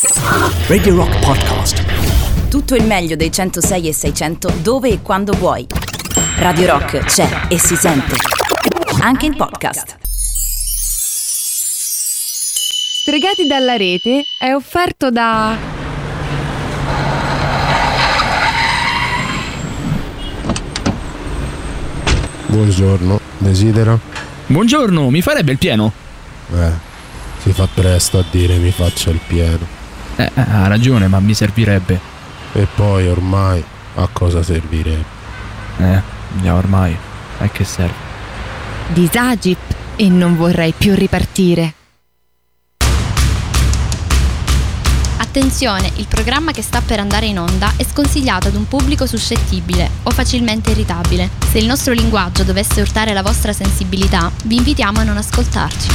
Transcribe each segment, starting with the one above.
Radio Rock Podcast. Tutto il meglio dei 106 e 600 dove e quando vuoi. Radio Rock c'è e si sente. Anche in podcast. Stregati dalla rete è offerto da Buongiorno, desidera? Buongiorno, mi farebbe il pieno? Eh, si fa presto a dire mi faccia il pieno. Eh, eh, ha ragione, ma mi servirebbe. E poi ormai a cosa servirebbe? Eh, già ormai. A che serve? Disagip e non vorrei più ripartire. Attenzione, il programma che sta per andare in onda è sconsigliato ad un pubblico suscettibile o facilmente irritabile. Se il nostro linguaggio dovesse urtare la vostra sensibilità, vi invitiamo a non ascoltarci.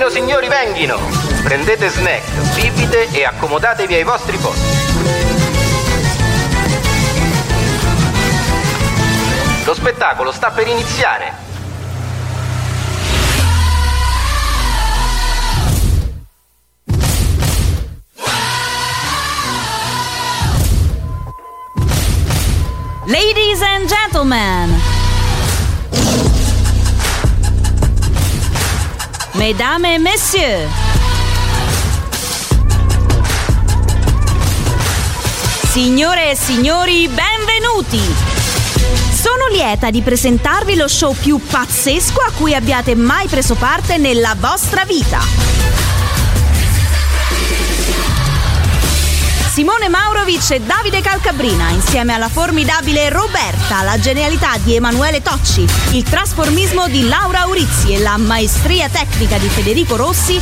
Venghino signori, venghino! Prendete snack, bibite e accomodatevi ai vostri posti. Lo spettacolo sta per iniziare. Ladies and gentlemen. Mesdames et messieurs. Signore e signori, benvenuti! Sono lieta di presentarvi lo show più pazzesco a cui abbiate mai preso parte nella vostra vita. Simone Maurovic e Davide Calcabrina, insieme alla formidabile Roberta, la genialità di Emanuele Tocci, il trasformismo di Laura Urizzi e la maestria tecnica di Federico Rossi,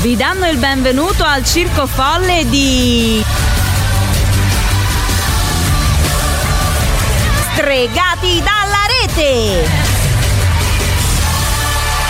vi danno il benvenuto al circo folle di... Stregati dalla rete!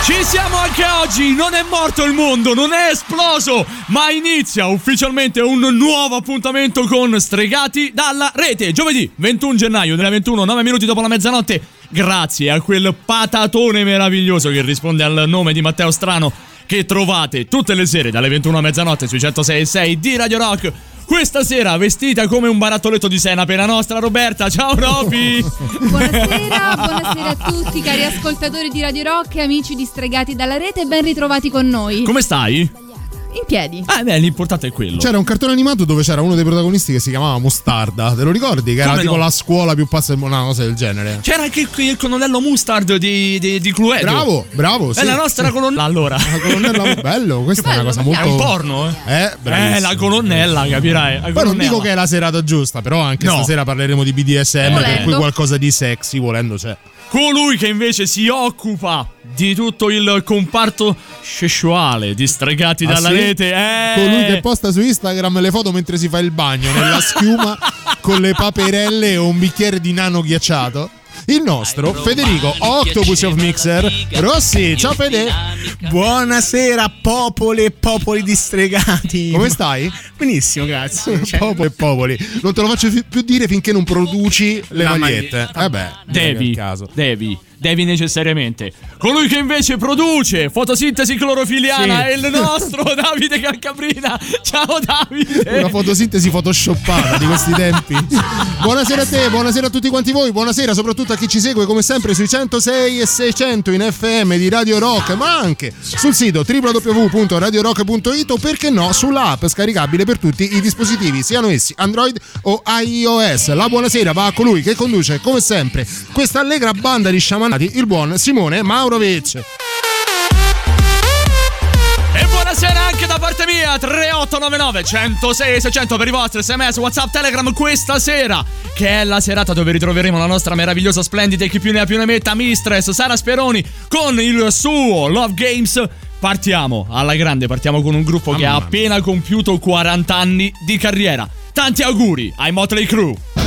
Ci siamo anche oggi! Non è morto il mondo, non è esploso! Ma inizia ufficialmente un nuovo appuntamento con Stregati dalla rete. Giovedì 21 gennaio 2021, 9 minuti dopo la mezzanotte. Grazie a quel patatone meraviglioso che risponde al nome di Matteo Strano che trovate tutte le sere dalle 21 a mezzanotte sui 106.6 di Radio Rock. Questa sera vestita come un barattoletto di senape la nostra Roberta. Ciao Roby! Buonasera, buonasera a tutti cari ascoltatori di Radio Rock e amici di Stregati dalla rete, ben ritrovati con noi. Come stai? In piedi. Ah, beh, l'importante è quello. C'era un cartone animato dove c'era uno dei protagonisti che si chiamava Mostarda. Te lo ricordi? Che era Come tipo no? la scuola più pazza del mondo, una cosa del genere. C'era anche il, colonnello Mustard di, di, di Cluedo. Bravo, bravo. Sì. È la nostra colonnella. Allora. La colonnella, bello, questa è una cosa molto. È un porno, eh? Eh, bravissimo. Eh, la colonnella, capirai. La Poi non dico che è la serata giusta, però anche No. stasera parleremo di BDSM, per Volendo. cui qualcosa di sexy, volendo c'è. Colui che invece si occupa di tutto il comparto sessuale di stregati Ah, dalla sì? rete. Eh. Colui che posta su Instagram le foto mentre si fa il bagno nella schiuma con le paperelle e un bicchiere di nano ghiacciato. Il nostro Federico Octopus of Mixer Rossi. Ciao Fede. Buonasera popoli e popoli distregati. Come stai? Benissimo, grazie. Cioè, Popoli e popoli. Non te lo faccio più dire finché non produci le La magliette. maglietta. Eh Devi, devi, devi necessariamente. Colui che invece produce fotosintesi clorofiliana Sì. è il nostro Davide Calcabrina. Ciao Davide. Una fotosintesi photoshoppata di questi tempi. Buonasera a te, buonasera a tutti quanti voi, buonasera soprattutto a chi ci segue come sempre sui 106 e 600 in FM di Radio Rock, ma anche sul sito www.radiorock.it o perché no sull'app scaricabile per tutti i dispositivi, siano essi Android o iOS. La buonasera va a colui che conduce come sempre questa allegra banda di sciamanati, il buon Simone Maurovic. E buonasera anche da parte mia 3899 106 600 per i vostri sms whatsapp telegram questa sera Che è la serata dove ritroveremo la nostra meravigliosa splendida e chi più ne ha più ne metta Mistress Sara Speroni con il suo Love Games. Partiamo alla grande, partiamo con un gruppo che ha Mamma appena compiuto 40 anni di carriera. Tanti auguri ai Motley Crue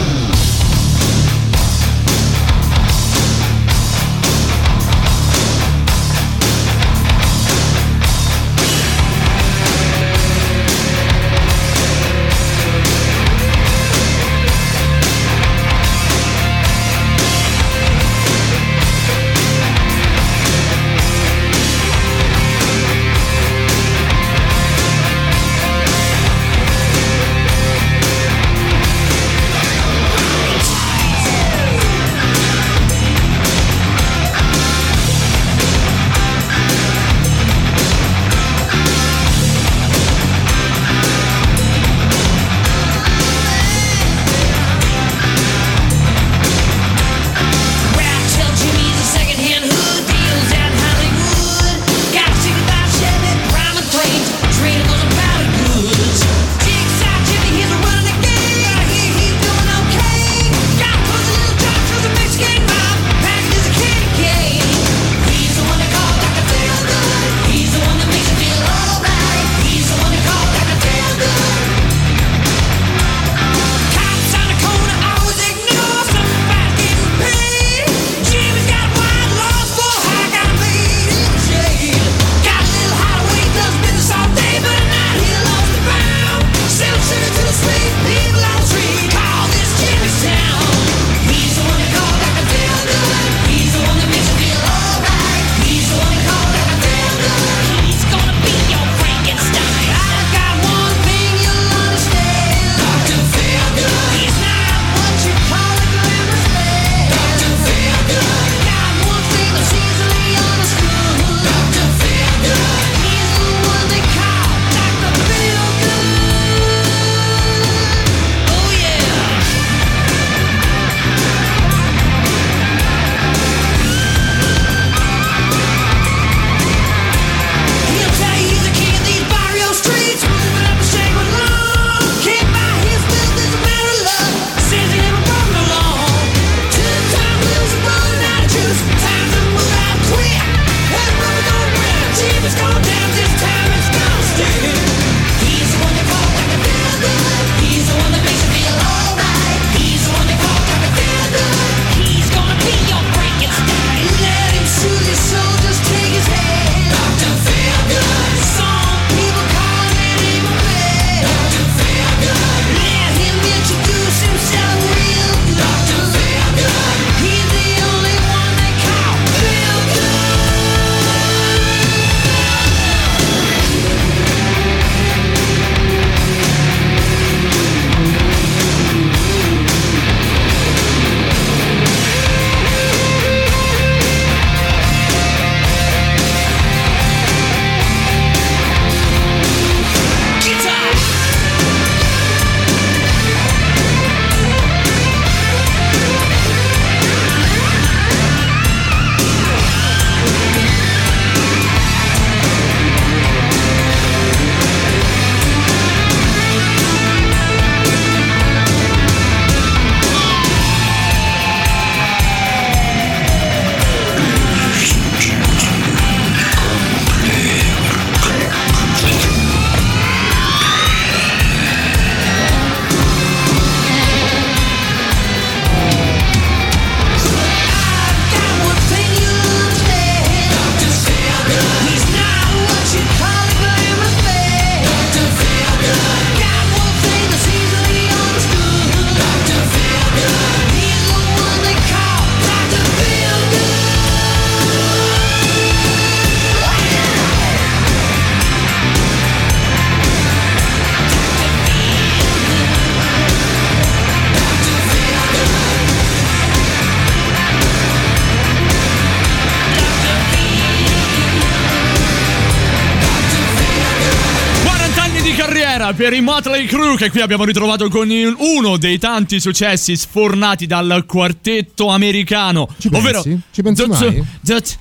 per i Motley Crue che qui abbiamo ritrovato con uno dei tanti successi sfornati dal quartetto americano. Ci ovvero pensi? Ci pensi Dot- mai? Dot-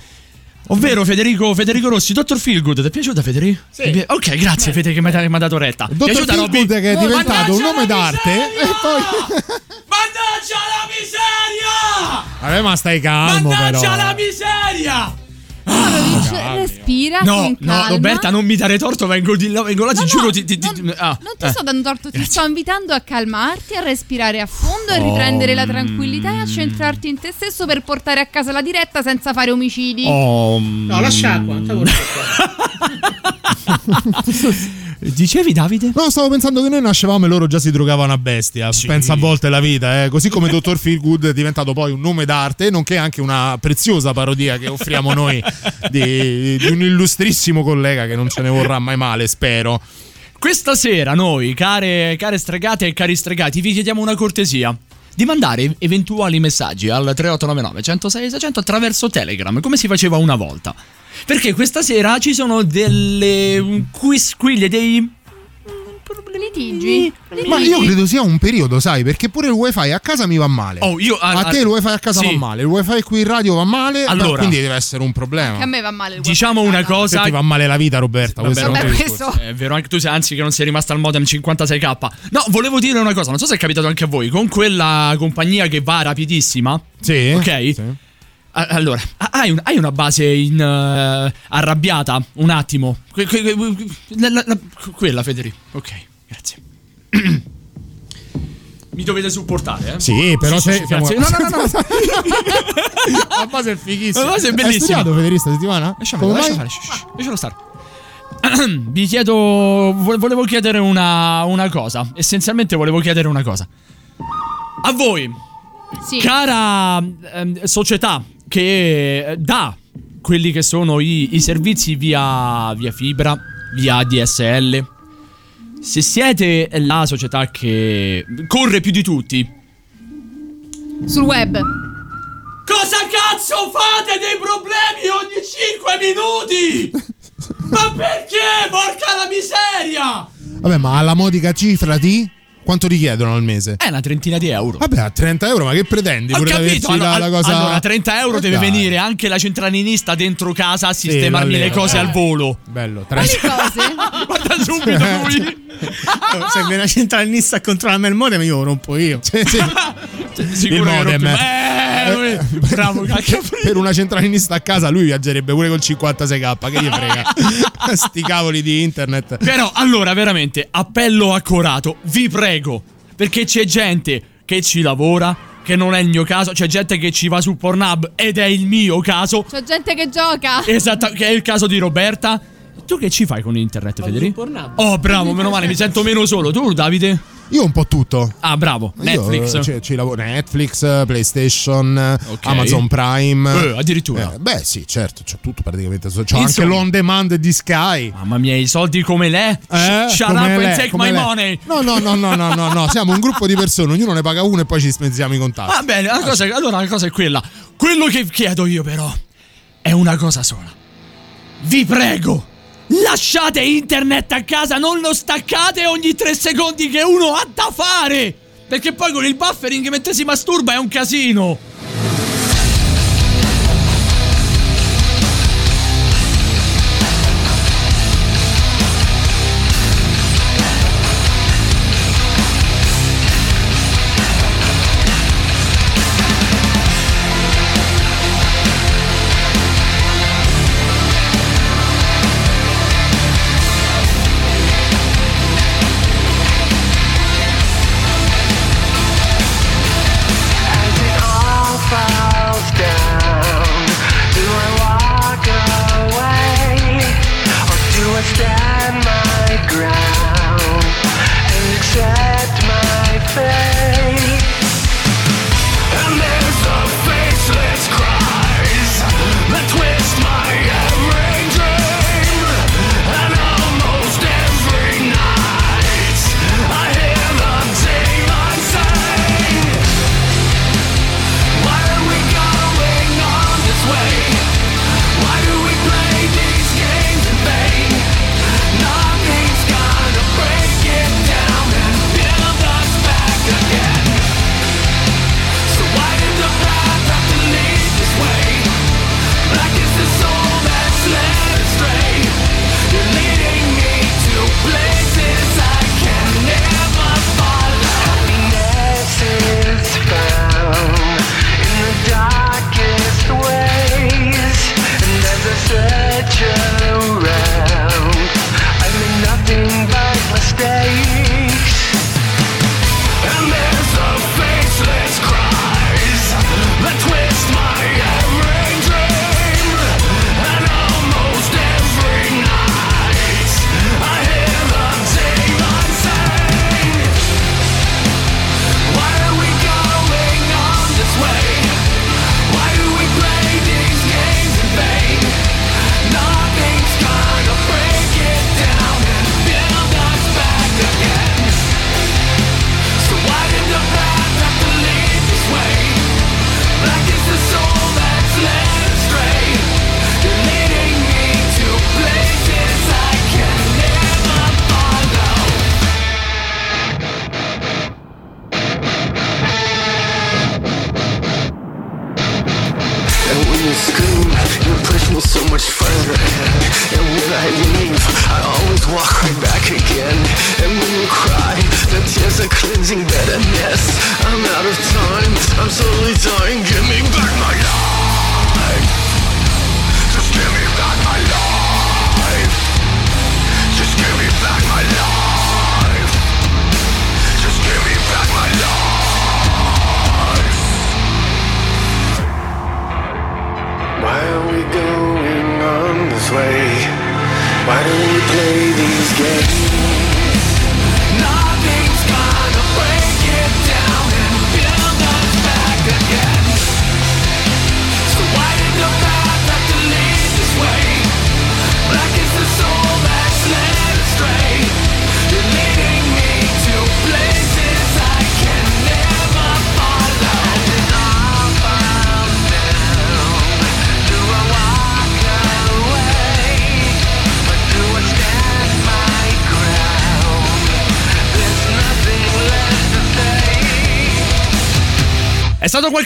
Ovvero Federico, Federico Rossi, Dottor Feelgood, ti è piaciuta Federico? Sì. Ok, grazie Fede che mi ha dato retta. Ti è Dottor piaciuta Feelgood Robby? che è Oh, diventato un mannaggia nome d'arte e poi Mannaggia la miseria! Vabbè, ma stai calmo Mannaggia però. la miseria! Morovic, respira No, con no. Roberta, non mi dare torto, vengo di là, vengo là, ti No, giuro. no, ti, ti- ti- non, ah, non ti eh. sto dando torto, ti sto invitando a calmarti, a respirare a fondo, a Oh, riprendere la mm. tranquillità e a centrarti in te stesso per portare a casa la diretta senza fare omicidi. Oh, No, lascia acqua. non Dicevi Davide? No, stavo pensando che noi nascevamo e loro già si drogavano a bestia. Pensa a volte la vita, eh. Così come Dottor Feelgood è diventato poi un nome d'arte, nonché anche una preziosa parodia che offriamo noi di, di un illustrissimo collega che non ce ne vorrà mai male, spero. Questa sera noi, care, care stregate e cari stregati, vi chiediamo una cortesia. Di mandare eventuali messaggi al 3899 106 600 attraverso Telegram, come si faceva una volta. Perché questa sera ci sono delle quisquiglie, dei Litigi. Ma io credo sia un periodo, sai, perché pure il wifi a casa mi va male. Oh, io a, a te il wifi a casa sì. va male, il wifi qui in radio va male, Allora. quindi deve essere un problema. Che a me va male il Diciamo wifi. una cosa. Se ti va male la vita, Roberta. Vabbè, questo è un vabbè, altro questo- discorso. È vero, anche tu sei, anzi che non sei rimasta al modem 56k. No, volevo dire una cosa, non so se è capitato anche a voi, con quella compagnia che va rapidissima. Sì. Ok. Sì. Allora, ha- hai, un- hai una base in, eh, arrabbiata? Un attimo. Que- que- que- la- la- la- quella, Federico. Ok, grazie. Mi dovete supportare, eh? Sì, però Sì, se sì, siamo... No, no, no, no. La base è fighissima. La base è Hai bellissima. studiato Federico sta settimana? Lasciamelo, Come lascia mai? fare. shh, lascialo stare. Vi chiedo. vo- Volevo chiedere una, una cosa. Essenzialmente volevo chiedere una cosa. A voi, Sì. cara ehm, società che eh, dà quelli che sono i, i servizi via, via fibra, via DSL. Se siete la società che corre più di tutti, Sul web. Cosa cazzo fate dei problemi ogni 5 minuti? Ma perché? Porca la miseria! Vabbè, ma alla modica cifra di quanto richiedono al mese? È una trentina di euro. Vabbè, a 30 euro, ma che pretendi? Ho Pure capito, averci la, allora, la cosa... allora 30 euro Ma deve dai. venire anche la centralinista dentro casa a Sì, sistemarmi le l'allero. cose al volo. Bello, Quali 30 cose? Guarda subito lui. Se viene una centralinista a controllarmi il modem, io lo rompo io. Sì, sì. Sicuro che modem. Eh, bravo, cacchio. per una centralinista a casa lui viaggerebbe pure col 56k, che gli frega. Sti cavoli di internet. Però, allora, veramente, appello accorato, vi prego, perché c'è gente che ci lavora, che non è il mio caso, c'è gente che ci va su Pornhub ed è il mio caso, C'è gente che gioca. esatto, che è il caso di Roberta. Tu che ci fai con internet, Federico? Oh, bravo, meno male, mi sento meno solo. Tu, Davide? Io un po' tutto. Ah, bravo, Io, Netflix. eh, ci, ci lavoro Netflix, PlayStation, Ok. Amazon Prime. Eh, addirittura. Eh, beh, sì, certo, c'ho tutto praticamente. C'ho anche Insomma. l'on demand di Sky. Mamma mia, i soldi come lei? Eh, Shut come up and take my lei. money. No, no, no, no, no, no, no. Siamo un gruppo di persone, ognuno ne paga uno e poi ci spezziamo i contatti. Va bene, la cosa, allora la cosa è quella. Quello che chiedo io però è una cosa sola. Vi prego, lasciate internet a casa, non lo staccate ogni tre secondi che uno ha da fare. Perché poi con il buffering mentre si masturba è un casino.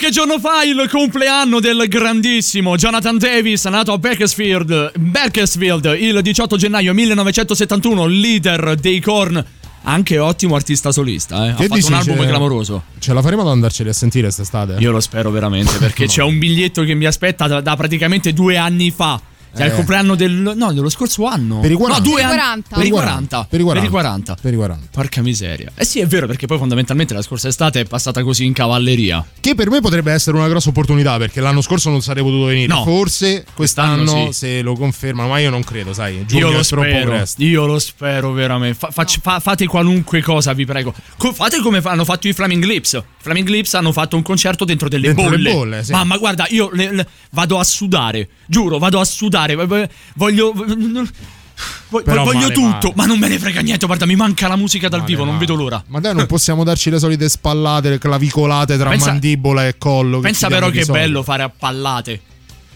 Qualche giorno fa il compleanno del grandissimo Jonathan Davis, nato a Bakersfield, Bakersfield il 18 gennaio 1971, leader dei Korn. Anche ottimo artista solista, eh. ha Che fatto dici, un album clamoroso. Ce la faremo ad andarceli a sentire quest'estate? Io lo spero veramente perché c'è un biglietto che mi aspetta da, da praticamente due anni fa. Cioè, Eh. il compleanno del. No, dello scorso anno. Per i 40. No, due Per i anni. 40. Per i 40. Per i 40. Per i 40. Per i 40. Porca miseria. Eh sì, è vero, perché poi fondamentalmente la scorsa estate è passata così in cavalleria. Che per me potrebbe essere una grossa opportunità perché l'anno scorso non sarei potuto venire. No. Forse quest'anno, Quest'anno sì. se lo confermano, ma io non credo, sai. Giugno Io lo è troppo spero. presto. Io lo spero veramente. Fa- facci- fa- fate qualunque cosa, vi prego. Co- fate come hanno fatto i Flaming Lips. I Flaming Lips hanno fatto un concerto dentro delle Dentro le bolle. bolle, sì. Mamma, guarda, io le- le- vado a sudare. Giuro, vado a sudare. V- Voglio. vo- Però voglio male, tutto, male. ma non me ne frega niente. Guarda, mi manca la musica dal Male, vivo, non vedo l'ora. Ma dai, non possiamo darci le solite spallate, le clavicolate tra Pensa- mandibola e collo. Pensa però che è bello fare a pallate.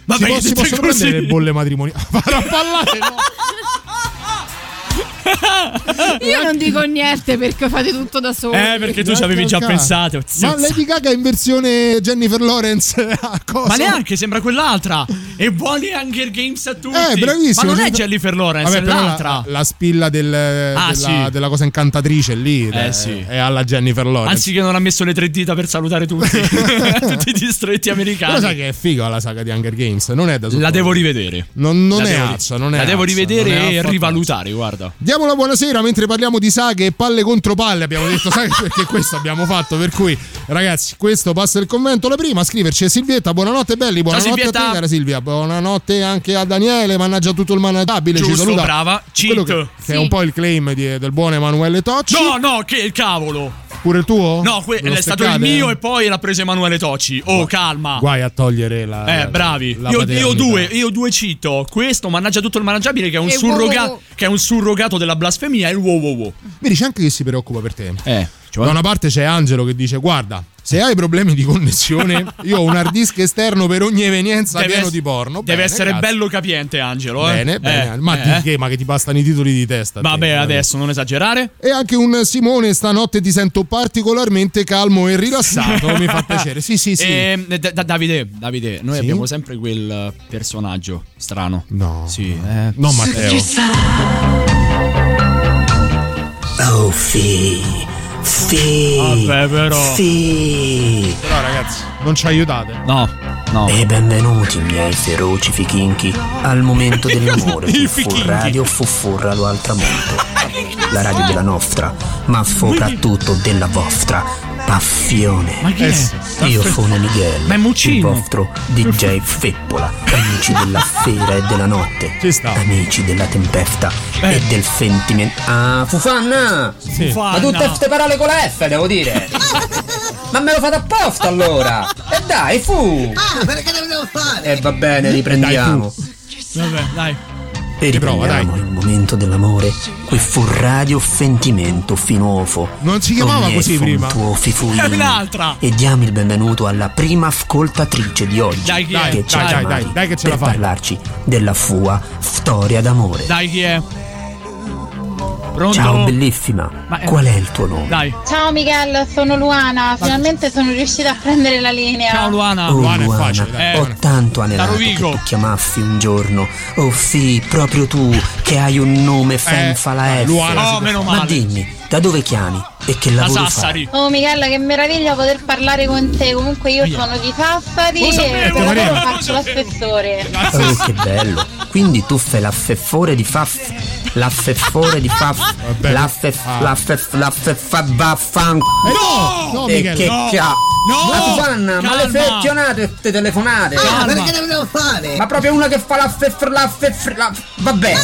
Si, che si dite possono così. prendere le bolle matrimoniali. Fare a pallate, no. Io non dico niente perché fate tutto da solo. Eh, perché tu ci avevi già pensato. Ma Zozza. Lady Gaga in versione Jennifer Lawrence? Ma neanche, sembra quell'altra. E buoni Hunger Games a tutti. Eh, bravissimo. Ma non è Jennifer- Lawrence, Vabbè, è l'altra. La, la spilla del- Ah, della, sì. della cosa incantatrice lì Eh, è, sì. è alla Jennifer Lawrence. Anzi, che non ha messo le tre dita per salutare tutti. tutti i distretti americani. sai che è figa la saga di Hunger Games, non è da La sottovalutare. devo rivedere. Non, non La è azza, non è La devo rivedere e rivalutare, guarda. Diamo la buonasera mentre parliamo di saghe e palle contro palle. Abbiamo detto saghe perché questo abbiamo fatto. Per cui, ragazzi, questo passa il commento. La prima a scriverci è Silvietta. Buonanotte, belli. Buonanotte a Silvietta. te, cara Silvia. Buonanotte anche a Daniele. Mannaggia tutto il managgiabile. ci saluta. brava. Cheat. che, che Sì. è un po' il claim di- del buon Emanuele Tocci. No, no, che il cavolo. Pure il tuo? No, que- è stato il mio e poi l'ha preso Emanuele Tocci. Oh, calma. Guai a togliere la. Eh, bravi. la Io, io due, io due cito. Questo, mannaggia tutto il managgiabile, che è un, surroga- wow, che è un surrogato della blasfemia, e il wow wow wow. Vedi, c'è anche chi si preoccupa per te. Eh, Da una parte c'è Angelo che dice: Guarda, se hai problemi di connessione, io ho un hard disk esterno per ogni evenienza Deve pieno ess- di porno. Deve Bene, essere grazie. bello capiente, Angelo. Eh? Bene, bene. Eh, ma, eh. di che? ma che ti bastano i titoli di testa? a te? Vabbè, adesso non esagerare. E anche un Simone, stanotte ti sento particolarmente calmo e rilassato. mi fa piacere. Sì, sì, sì. Ehm, Da- Da- Davide, Davide, noi Sì? abbiamo sempre quel personaggio strano. No. Sì, eh. No, Matteo. Oh, Fi. Fi. Vabbè, però. Fi. Però, ragazzi, non ci aiutate. No, no. E benvenuti, miei feroci fichinchi, al momento dell'amore. Fu radio Fuffurralo al tramonto. La radio della nostra, ma soprattutto della vostra passione. Ma chi è? Eh sì. Io sono Miguel, Ma è Muccino. il vostro DJ Feppola, amici della sera e della notte, Ci sta. amici della tempesta Eh. e del sentimento. Ah, Fufanna! Sì. Ma tutte queste parole con la F, devo dire! Ma me lo fate apposta allora! E dai, fu! Ah, perché devo fare? E va bene, riprendiamo. Vabbè, dai. E Riprova, riprendiamo il momento dell'amore. Qui fu radio Fentimento Finuofo. Non si chiamava Ogni così prima. Tuo È un'altra. E diamo il benvenuto alla prima ascoltatrice di oggi. Dai, chi è? che ci Dai, dai, dai, dai che ce la per fai. parlarci della sua storia d'amore. Dai, chi è? Pronto? Ciao bellissima. Ma, eh, Qual è il tuo nome? Dai. Ciao Miguel, sono Luana, finalmente sono riuscita a prendere la linea. Ciao Luana. Oh, Luana è Luana, facile, dai. ho tanto anelato che tu chiamassi un giorno. Oh sì, proprio tu che hai un nome senza la F. Eh, Luana, Oh, meno Ma male. dimmi, da dove chiami e che lavoro fai? Oh Miguel, che meraviglia poter parlare con te. Comunque io sono di Sassari Lo e sapevo, Maria. faccio l'assessore. Oh, che bello. Quindi tu fai l'affeffore di Faf. L'affeffore di Faf. L'affeff. Ah. L'affeffa. Vaffan. no, no, E Michele, che no. ca- Ma Ma Susanna, ma le calma. fettionate queste telefonate? Ah, perché le devo fare? Ma proprio una che fa la feffr la feffr la... Va bene.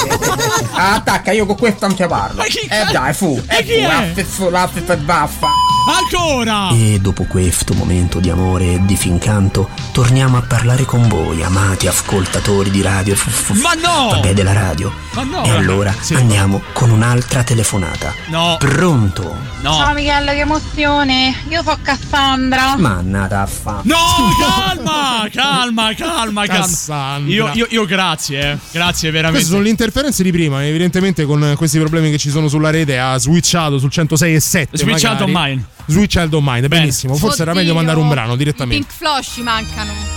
Ah, attacca, io con questo non ti parlo. Eh dai, fu. E Eh chi fu, la è? feffr la feffr baffa. Ancora! E dopo questo momento di amore e di fincanto, torniamo a parlare con voi, amati ascoltatori di radio. F- f- Ma no! Vabbè, della radio. Ma no! E allora andiamo con un'altra telefonata. No. Pronto? Ciao Miguel, che emozione. Io so Cassandra. Mannata affa. No, calma, calma, calma, calma. Cassandra. Io, io, io grazie, eh. Grazie veramente. Queste sono le interferenze di prima, evidentemente con questi problemi che ci sono sulla rete ha switchato sul 106 e 7. Switchato magari. online. Switchato online, benissimo. Forse era Oddio, meglio mandare un brano I direttamente. Pink Flosh ci mancano.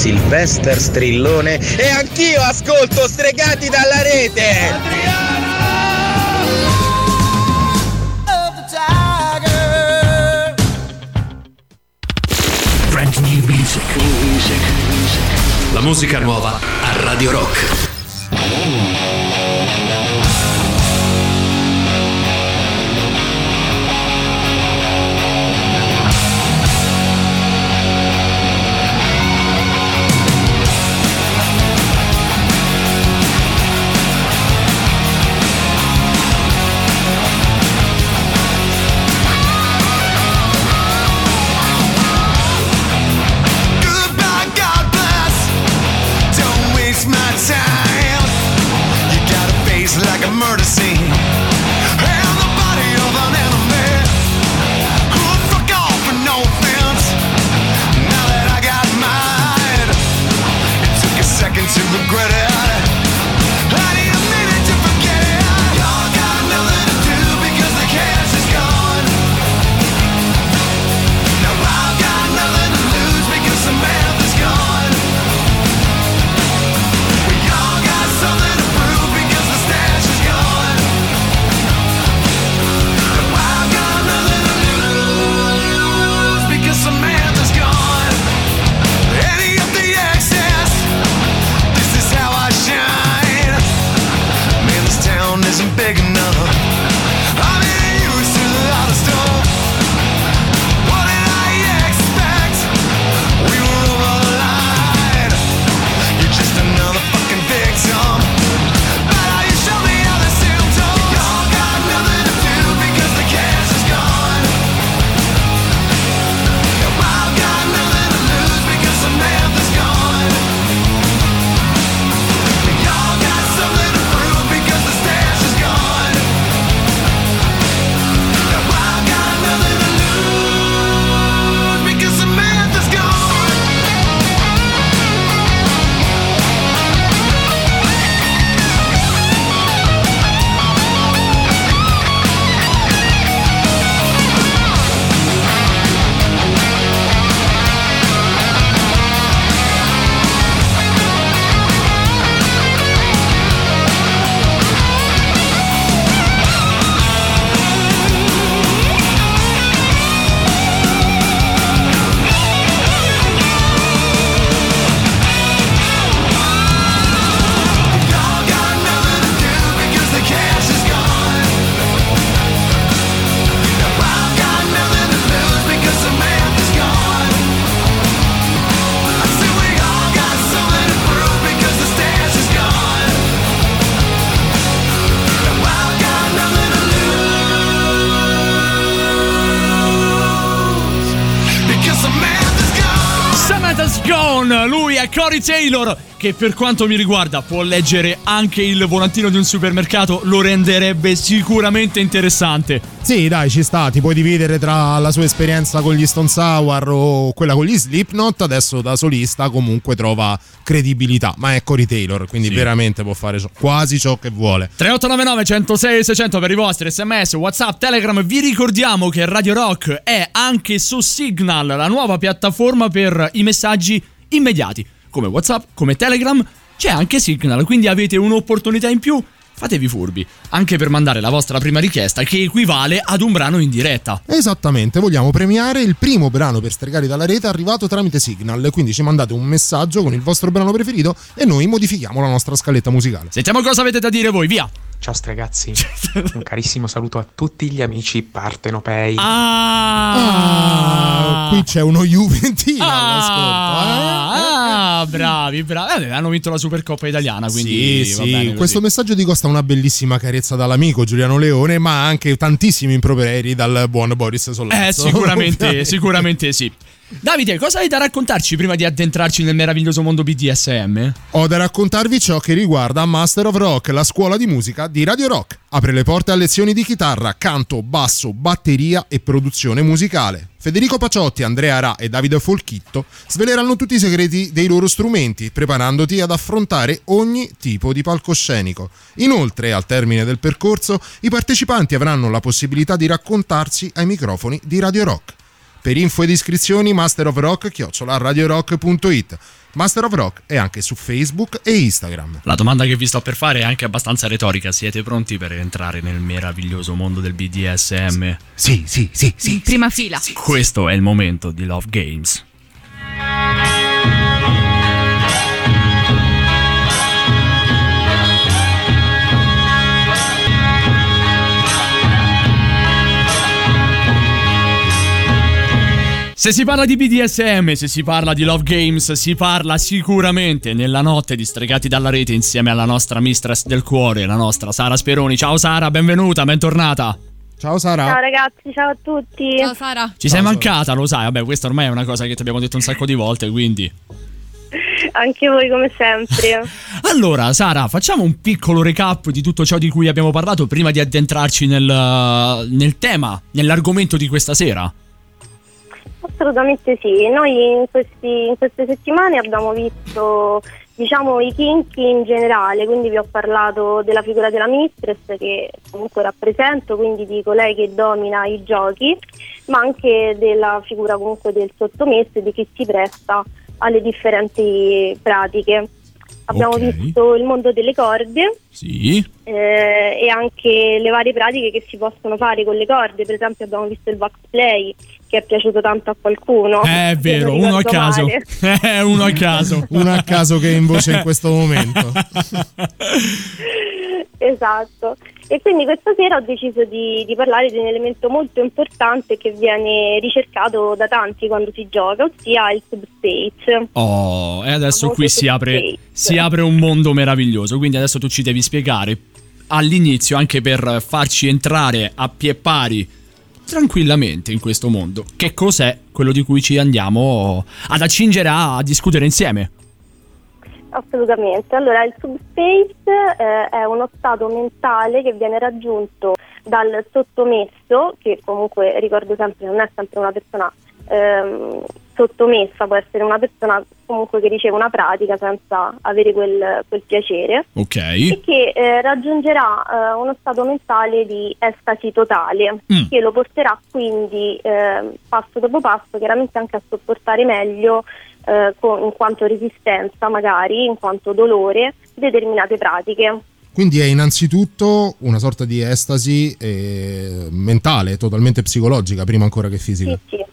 Sylvester Strillone e anch'io ascolto Stregati dalla rete! Brand new music. La musica nuova a Radio Rock. Cory Taylor che per quanto mi riguarda può leggere anche il volantino di un supermercato, lo renderebbe sicuramente interessante. Sì, dai, ci sta. Ti puoi dividere tra la sua esperienza con gli Stone Sour o quella con gli Slipknot. Adesso da solista comunque trova credibilità. Ma è Cory Taylor, quindi Sì. veramente può fare quasi ciò che vuole. 3899 106 600 per i vostri sms, whatsapp, telegram Vi ricordiamo che Radio Rock è anche su Signal La nuova piattaforma per i messaggi immediati Come whatsapp, come telegram C'è anche Signal, quindi avete un'opportunità in più Fatevi furbi, anche per mandare la vostra prima richiesta Che equivale ad un brano in diretta Esattamente, vogliamo premiare il primo brano per stregare dalla rete arrivato tramite Signal. Quindi ci mandate un messaggio con il vostro brano preferito e noi modifichiamo la nostra scaletta musicale. Sentiamo cosa avete da dire voi, via Ciao ragazzi, un carissimo saluto a tutti gli amici partenopei. Ah, qui c'è uno Juventino Ah, bravi, bravi. Eh, hanno vinto la Supercoppa italiana, quindi Sì, va sì, questo messaggio ti costa una bellissima carezza dall'amico Giuliano Leone, ma anche tantissimi improperi dal buon Boris Sollazzo. Eh, sicuramente, sicuramente sì. Davide, cosa hai da raccontarci prima di addentrarci nel meraviglioso mondo BDSM? Ho da raccontarvi ciò che riguarda Master of Rock, la scuola di musica di Radio Rock. Apre le porte a lezioni di chitarra, canto, basso, batteria e produzione musicale. Federico Paciotti, Andrea Ra e Davide Folchitto sveleranno tutti i segreti dei loro strumenti, preparandoti ad affrontare ogni tipo di palcoscenico. Inoltre, al termine del percorso, i partecipanti avranno la possibilità di raccontarsi ai microfoni di Radio Rock. Per info ed iscrizioni Master of Rock chiocciola radiorock.it. Master of Rock è anche su Facebook e Instagram. La domanda che vi sto per fare è anche abbastanza retorica. Siete pronti per entrare nel meraviglioso mondo del BDSM? Sì, sì, sì, sì. In prima fila. Questo è il momento di Love Games. Se si parla di BDSM, se si parla di Love Games, si parla sicuramente nella notte di Stregati dalla rete insieme alla nostra mistress del cuore, la nostra Sara Speroni. Ciao Sara, benvenuta, bentornata. Ciao Sara. Ciao ragazzi, ciao a tutti. Ciao Sara. Ci sei mancata, lo sai, vabbè, questa ormai è una cosa che ti abbiamo detto un sacco di volte, quindi... Anche voi come sempre. Allora, Sara, facciamo un piccolo recap di tutto ciò di cui abbiamo parlato prima di addentrarci nel, nel tema, nell'argomento di questa sera. Assolutamente sì. Noi in, questi- in queste settimane abbiamo visto diciamo i kinky in generale, quindi vi ho parlato della figura della mistress che comunque rappresento, quindi di colei che domina i giochi, ma anche della figura comunque del sottomesso e di chi si presta alle differenti pratiche. Abbiamo Ok. visto il mondo delle corde, Sì. eh, e anche le varie pratiche che si possono fare con le corde, per esempio abbiamo visto il box play che è piaciuto tanto a qualcuno. È se vero, uno a caso. Eh, uno a caso. Uno a caso che è in voce in questo momento. esatto. E quindi questa sera ho deciso di, di parlare di un elemento molto importante che viene ricercato da tanti quando si gioca, ossia il subspace. Oh, e adesso qui si apre, si apre un mondo meraviglioso. Quindi adesso tu ci devi spiegare all'inizio, anche per farci entrare a pie pari tranquillamente in questo mondo, che cos'è quello di cui ci andiamo ad accingere a discutere insieme. Assolutamente. Allora, il subspace eh, è uno stato mentale che viene raggiunto dal sottomesso, che comunque ricordo sempre non è sempre una persona ehm, sottomessa, può essere una persona comunque che riceve una pratica senza avere quel, quel piacere. Ok. e che eh, raggiungerà eh, uno stato mentale di estasi totale Mm. che lo porterà quindi eh, passo dopo passo chiaramente anche a sopportare meglio eh, con- in quanto resistenza magari, in quanto dolore determinate pratiche. Quindi è innanzitutto una sorta di estasi eh, mentale, totalmente psicologica, prima ancora che fisica. Sì, sì,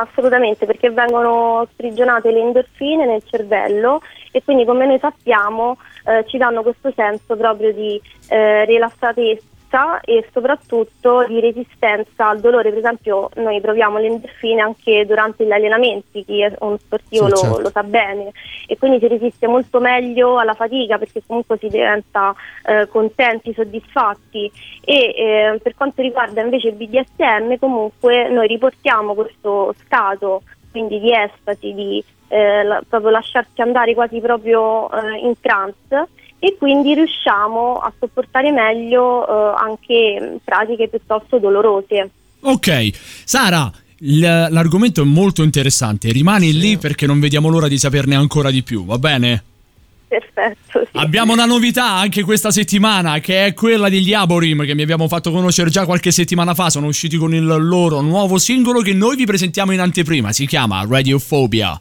assolutamente, perché vengono sprigionate le endorfine nel cervello e quindi come noi sappiamo eh, ci danno questo senso proprio di eh, rilassatezza e soprattutto di resistenza al dolore. Per esempio noi proviamo le endorfine anche durante gli allenamenti, chi è uno sportivo Sì, lo, certo. lo sa bene e quindi si resiste molto meglio alla fatica perché comunque si diventa eh, contenti, soddisfatti e eh, per quanto riguarda invece il BDSM comunque noi riportiamo questo stato quindi di estasi, di eh, la- proprio lasciarsi andare quasi proprio eh, in trance e quindi riusciamo a sopportare meglio eh, anche pratiche piuttosto dolorose. Ok, Sara, l'argomento è molto interessante. Rimani lì perché non vediamo l'ora di saperne ancora di più, va bene? Perfetto. sì. Abbiamo una novità anche questa settimana che è quella degli Aborim che mi abbiamo fatto conoscere già qualche settimana fa. Sono usciti con il loro nuovo singolo che noi vi presentiamo in anteprima. Si chiama. Radiophobia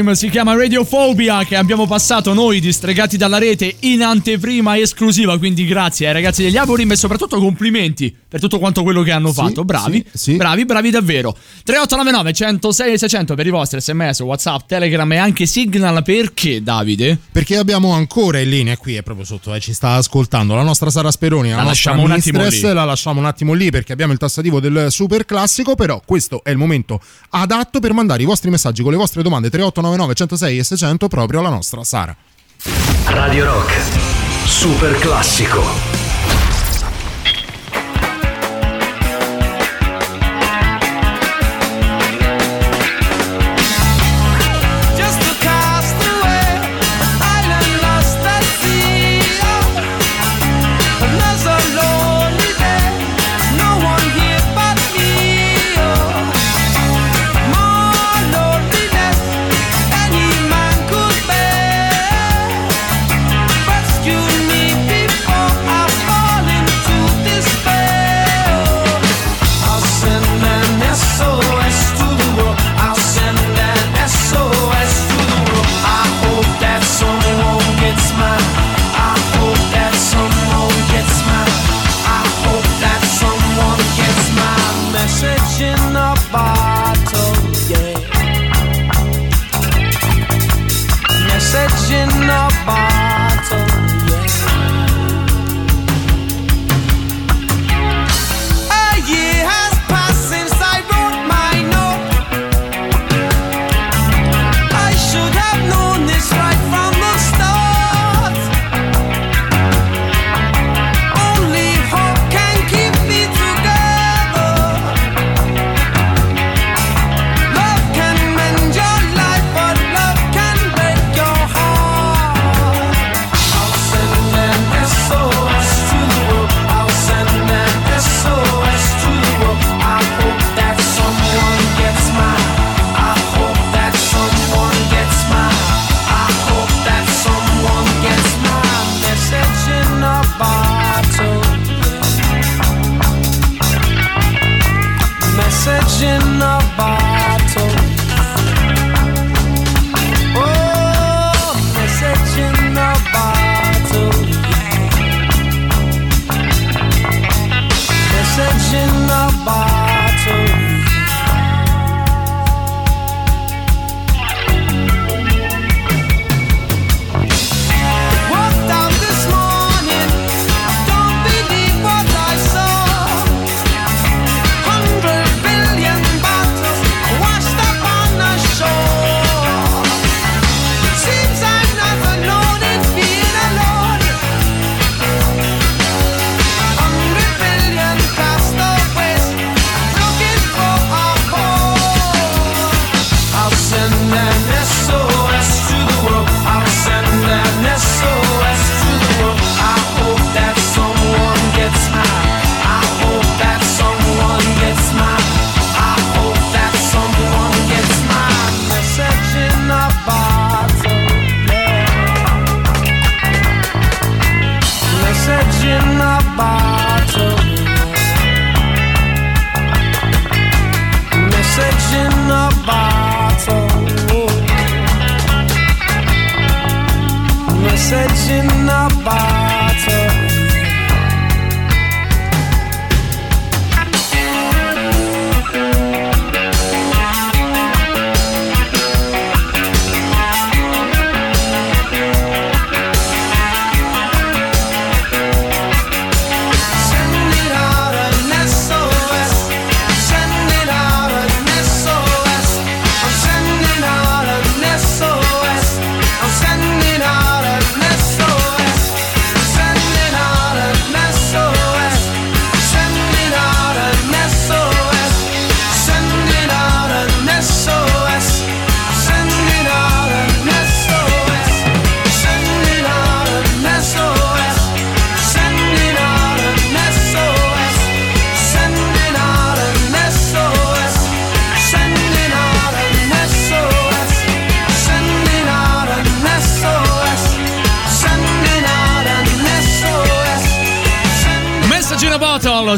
Aborim si chiama Radiophobia che abbiamo passato noi distregati dalla rete in anteprima esclusiva, quindi grazie ai ragazzi degli Aborim e soprattutto complimenti per tutto quanto quello che hanno fatto. Bravi, bravi, bravi davvero. 3899 106 600 per i vostri sms, whatsapp, telegram e anche signal perché Davide? Perché abbiamo ancora in linea qui, è proprio sotto, eh, ci sta ascoltando la nostra Sara Speroni, la, La lasciamo un attimo lì. la lasciamo un attimo lì perché abbiamo il tassativo del super classico, però questo è il momento adatto per mandare i vostri messaggi con le vostre domande 3899 106 e 600 proprio alla nostra Sara. Radio Rock, super classico.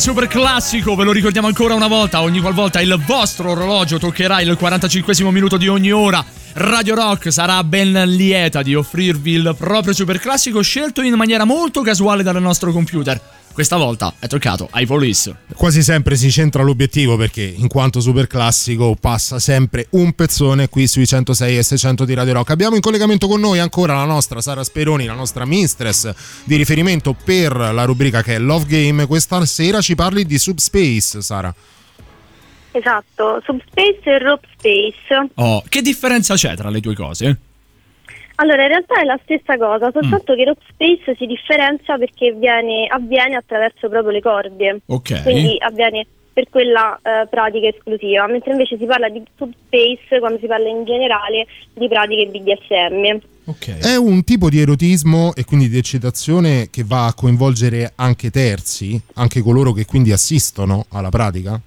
Super classico, ve lo ricordiamo ancora una volta, ogni qualvolta il vostro orologio toccherà il 45 minuto di ogni ora. Radio Rock sarà ben lieta di offrirvi il proprio super classico scelto in maniera molto casuale dal nostro computer. Questa volta è toccato ai Police. Quasi sempre si centra l'obiettivo perché in quanto super classico passa sempre un pezzone qui sui 106 e 600 di Radio Rock. Abbiamo in collegamento con noi ancora la nostra Sara Speroni, la nostra mistress di riferimento per la rubrica che è Love Game. Questa sera ci parli di Subspace, Sara. Esatto, Subspace e Rope Space. Oh, che differenza c'è tra le due cose? Allora, in realtà è la stessa cosa, soltanto che Rope Space si differenzia perché viene- avviene attraverso proprio le corde. Ok. Quindi avviene per quella eh, pratica esclusiva, mentre invece si parla di Subspace quando si parla in generale di pratiche BDSM. È un tipo di erotismo e quindi di eccitazione che va a coinvolgere anche terzi, anche coloro che quindi assistono alla pratica?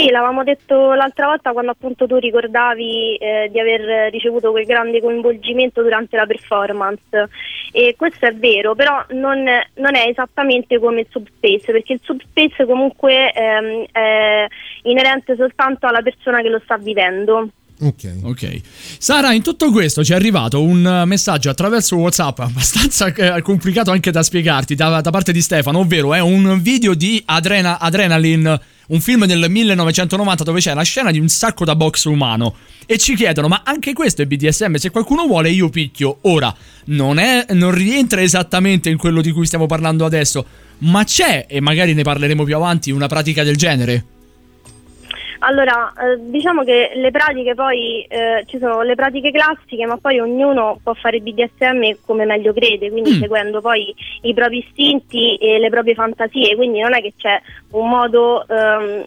Sì, l'avevamo detto l'altra volta quando appunto tu ricordavi eh, di aver ricevuto quel grande coinvolgimento durante la performance e questo è vero, però non, non è esattamente come il subspace perché il subspace comunque ehm, è inerente soltanto alla persona che lo sta vivendo. Ok. Ok. Sara, in tutto questo ci è arrivato un messaggio attraverso WhatsApp abbastanza eh, complicato anche da spiegarti da, da parte di Stefano, ovvero è un video di Adrena- Adrenaline, un film del 1990 dove c'è la scena di un sacco da box umano e ci chiedono "Ma anche questo è BDSM? Se qualcuno vuole io picchio". Ora, non è non rientra esattamente in quello di cui stiamo parlando adesso, ma c'è e magari ne parleremo più avanti una pratica del genere. Allora, eh, diciamo che le pratiche poi eh, ci sono le pratiche classiche, ma poi ognuno può fare BDSM come meglio crede, quindi seguendo poi i propri istinti e le proprie fantasie, quindi non è che c'è un modo ehm,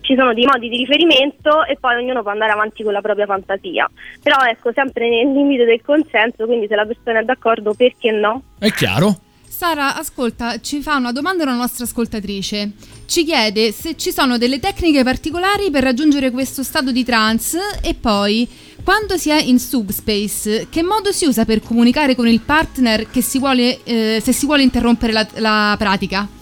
ci sono dei modi di riferimento e poi ognuno può andare avanti con la propria fantasia. Però ecco, sempre nel limite del consenso, quindi se la persona è d'accordo, perché no? È chiaro? Sara, ascolta, ci fa una domanda una nostra ascoltatrice. Ci chiede se ci sono delle tecniche particolari per raggiungere questo stato di trance e poi, quando si è in subspace, che modo si usa per comunicare con il partner si vuole, eh, se si vuole interrompere la, la pratica?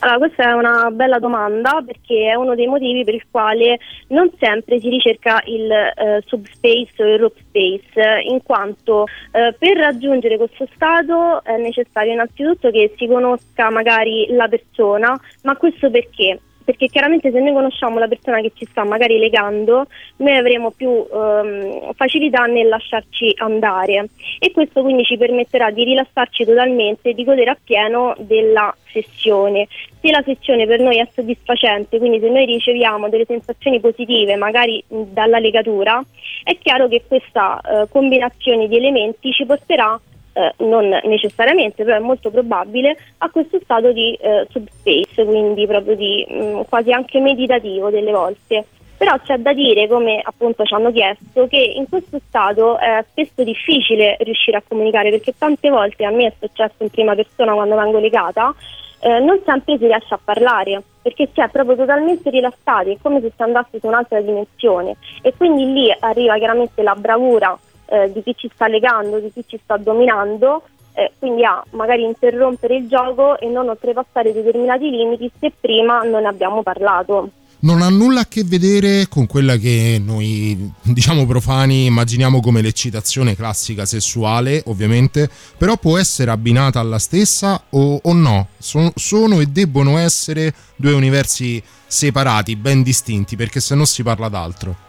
Allora, questa è una bella domanda perché è uno dei motivi per il quale non sempre si ricerca il eh, subspace o il rope space, eh, in quanto eh, per raggiungere questo stato è necessario innanzitutto che si conosca magari la persona, ma questo perché? Perché chiaramente se noi conosciamo la persona che ci sta magari legando, noi avremo più ehm, facilità nel lasciarci andare e questo quindi ci permetterà di rilassarci totalmente e di godere appieno della sessione. Se la sessione per noi è soddisfacente, quindi se noi riceviamo delle sensazioni positive magari dalla legatura, è chiaro che questa eh, combinazione di elementi ci porterà eh, non necessariamente, però è molto probabile, a questo stato di eh, subspace, quindi proprio di mh, quasi anche meditativo delle volte. Però c'è da dire, come appunto ci hanno chiesto, che in questo stato è spesso difficile riuscire a comunicare perché tante volte a me è successo in prima persona quando vengo legata, eh, non sempre si riesce a parlare perché si è proprio totalmente rilassati, è come se si andasse su un'altra dimensione e quindi lì arriva chiaramente la bravura eh, di chi ci sta legando, di chi ci sta dominando, eh, quindi a magari interrompere il gioco e non oltrepassare determinati limiti se prima non abbiamo parlato. Non ha nulla a che vedere con quella che noi, diciamo profani, immaginiamo come l'eccitazione classica sessuale, ovviamente, però può essere abbinata alla stessa o, o no? Sono, sono e debbono essere due universi separati, ben distinti, perché se no si parla d'altro.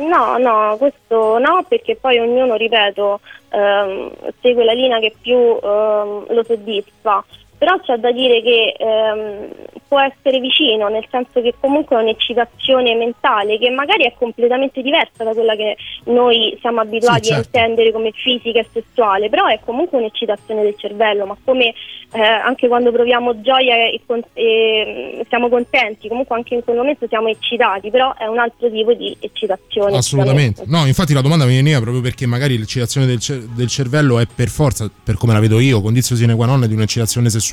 No, no, questo no, perché poi ognuno, ripeto, ehm, segue la linea che più ehm, lo soddisfa. Però c'è da dire che ehm, può essere vicino, nel senso che comunque è un'eccitazione mentale che magari è completamente diversa da quella che noi siamo abituati Sì, a certo. intendere come fisica e sessuale, però è comunque un'eccitazione del cervello, ma come eh, anche quando proviamo gioia e, con- e, mm, siamo contenti, comunque anche in quel momento siamo eccitati, però è un altro tipo di eccitazione. Assolutamente. No, infatti la domanda mi veniva proprio perché magari l'eccitazione del, cer- del cervello è per forza, per come la vedo io, condizione sine qua non di un'eccitazione sessuale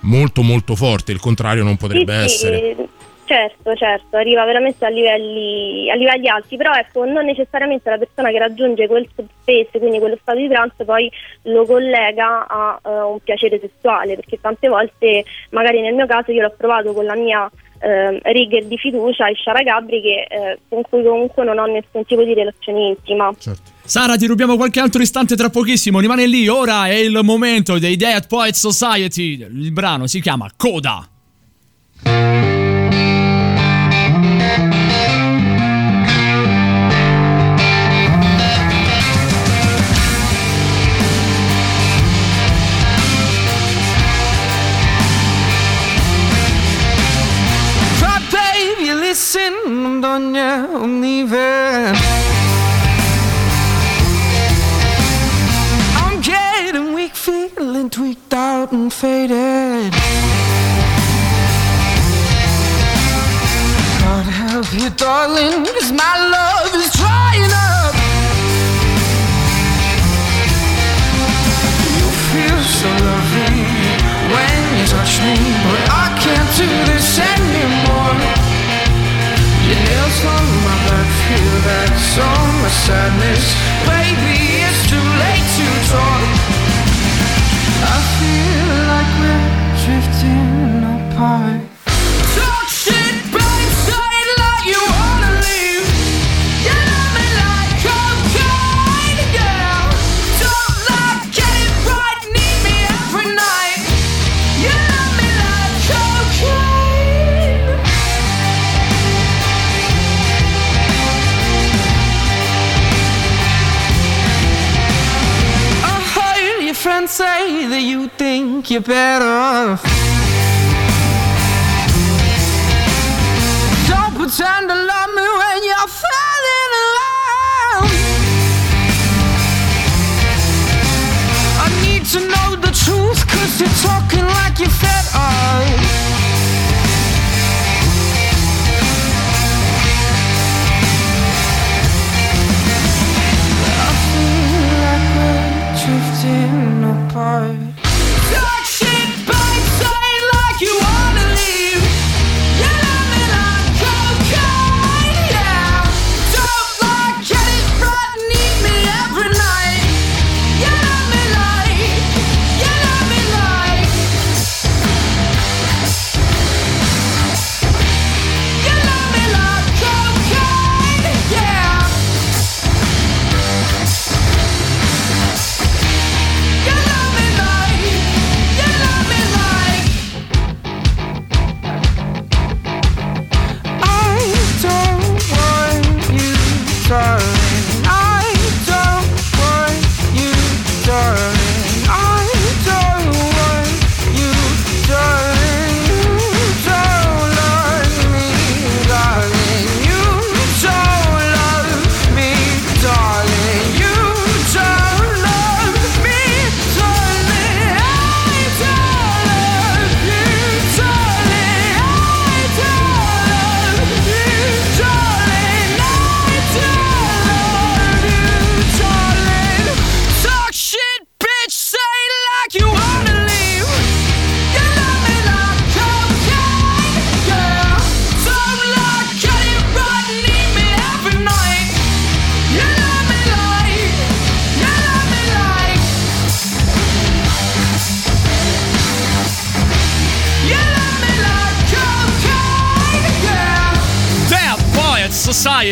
molto molto forte, il contrario non potrebbe Sì, sì, essere. Certo, certo, arriva veramente a livelli, a livelli alti, però ecco, non necessariamente la persona che raggiunge quel subspace, quindi quello stato di trance, poi lo collega a eh, un piacere sessuale, perché tante volte, magari nel mio caso, io l'ho provato con la mia eh, rigger di fiducia, Ishara Gabri, che, eh, con cui comunque non ho nessun tipo di relazione intima. Sara, ti rubiamo qualche altro istante tra pochissimo. Rimane lì, ora è il momento dei Dead Poets Society. Il brano si chiama Coda. Yeah, I'm leaving. I'm getting weak, feeling tweaked out and faded. God help you, darling, cause my love is drying up. You feel so lovely when you touch me, but I can't do this anymore. Your nails on my back feel that on my sadness. Baby, it's too late to talk. I feel like we're your say that you think you're better off. Don't pretend to love me when you're falling in love. I need to know the truth, cause you're talking like you're fed up. Drifting apart.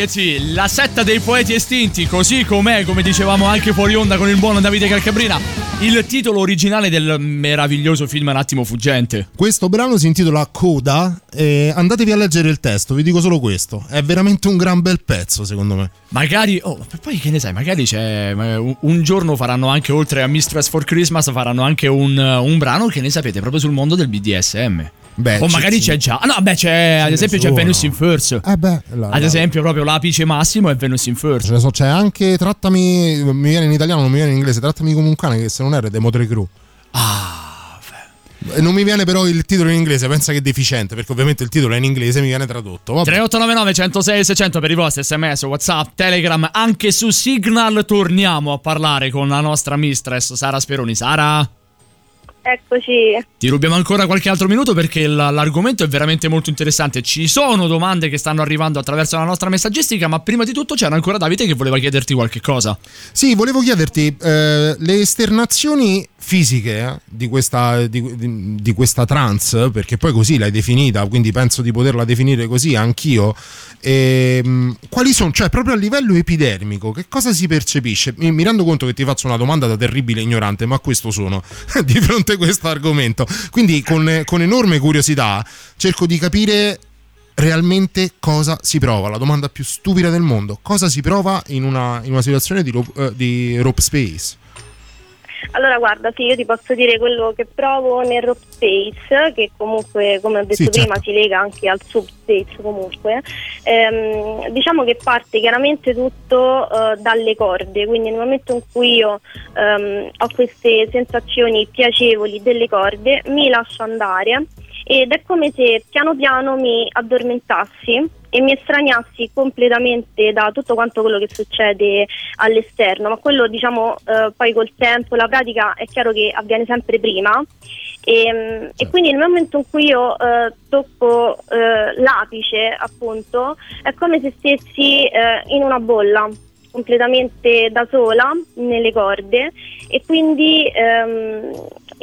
Society, la setta dei poeti estinti, così com'è, come dicevamo anche fuori onda con il buono Davide Calcabrina, il titolo originale del meraviglioso film Un attimo fuggente. Questo brano si intitola Coda e andatevi a leggere il testo, vi dico solo questo. È veramente un gran bel pezzo, secondo me. Magari, oh, poi che ne sai, magari c'è. Un, un giorno faranno anche, oltre a Mistress for Christmas, faranno anche un, un brano che ne sapete proprio sul mondo del BDSM. Beh, o magari c'è già. Ah, no, beh, c'è. Ad esempio, c'è sono. Venus in First. Eh beh, la- Ad la- esempio, proprio l'apice massimo è Venus in First. Ce ne so, c'è anche Trattami, mi viene in italiano, non mi viene in inglese, Trattami come un cane, che se non era è Demo 3 Crew. Ah, Non mi viene però il titolo in inglese, pensa che è deficiente, perché ovviamente il titolo è in inglese, mi viene tradotto. Vabbè. 3899 106 600 per i vostri sms, whatsapp, telegram, anche su Signal torniamo a parlare con la nostra mistress Sara Speroni. Sara? Eccoci. Ti rubiamo ancora qualche altro minuto perché l- l'argomento è veramente molto interessante. Ci sono domande che stanno arrivando attraverso la nostra messaggistica, ma prima di tutto c'era ancora Davide che voleva chiederti qualche cosa. Sì, volevo chiederti eh, le esternazioni fisiche eh, di, questa, di, di- di questa trance, perché poi così l'hai definita, quindi penso di poterla definire così anch'io. Ehm, quali sono, cioè proprio a livello epidermico, che cosa si percepisce? Mi, mi rendo conto che ti faccio una domanda da terribile ignorante, ma questo sono di fronte a questo argomento. Quindi con, con enorme curiosità cerco di capire realmente cosa si prova. La domanda più stupida del mondo: cosa si prova in una, in una situazione di, eh, di rope space? Allora guarda, sì, io ti posso dire quello che provo nel rope space, che comunque, come ho detto Sì, prima, certo. si lega anche al subspace comunque. Ehm, diciamo che parte chiaramente tutto eh, dalle corde, quindi nel momento in cui io ehm, ho queste sensazioni piacevoli delle corde, mi lascio andare ed è come se piano piano mi addormentassi e mi estraniassi completamente da tutto quanto quello che succede all'esterno, ma quello diciamo eh, poi col tempo, la pratica è chiaro che avviene sempre prima. E, e quindi nel momento in cui io eh, tocco eh, l'apice appunto è come se stessi eh, in una bolla completamente da sola nelle corde. E quindi ehm,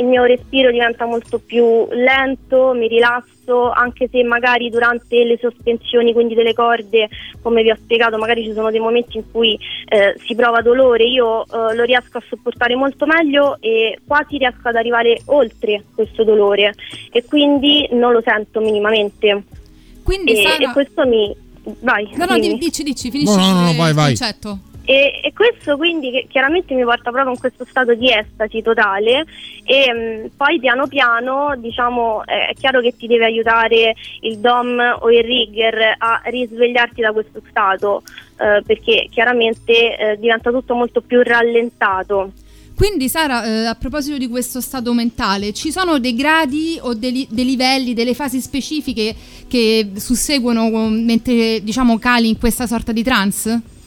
il mio respiro diventa molto più lento, mi rilasso, anche se magari durante le sospensioni, quindi delle corde, come vi ho spiegato, magari ci sono dei momenti in cui eh, si prova dolore, io eh, lo riesco a sopportare molto meglio e quasi riesco ad arrivare oltre questo dolore e quindi non lo sento minimamente. Quindi, e, Sara- e questo mi... Vai, No, no, dimmi. dici, dici, finisci No, no, no, il vai, vai. E, e questo quindi chiaramente mi porta proprio in questo stato di estasi totale e mh, poi piano piano diciamo eh, è chiaro che ti deve aiutare il DOM o il rigger a risvegliarti da questo stato eh, perché chiaramente eh, diventa tutto molto più rallentato. Quindi Sara, eh, a proposito di questo stato mentale, ci sono dei gradi o dei, dei livelli, delle fasi specifiche che susseguono eh, mentre diciamo cali in questa sorta di trance?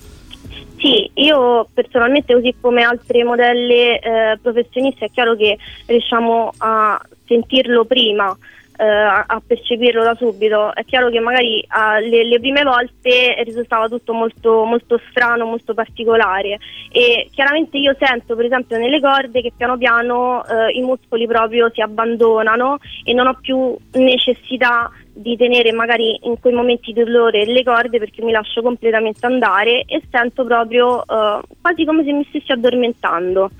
Sì, io personalmente così come altre modelle eh, professioniste è chiaro che riusciamo a sentirlo prima, eh, a percepirlo da subito. È chiaro che magari ah, le, le prime volte risultava tutto molto, molto strano, molto particolare e chiaramente io sento per esempio nelle corde che piano piano eh, i muscoli proprio si abbandonano e non ho più necessità di tenere magari in quei momenti di dolore le corde perché mi lascio completamente andare e sento proprio eh, quasi come se mi stessi addormentando,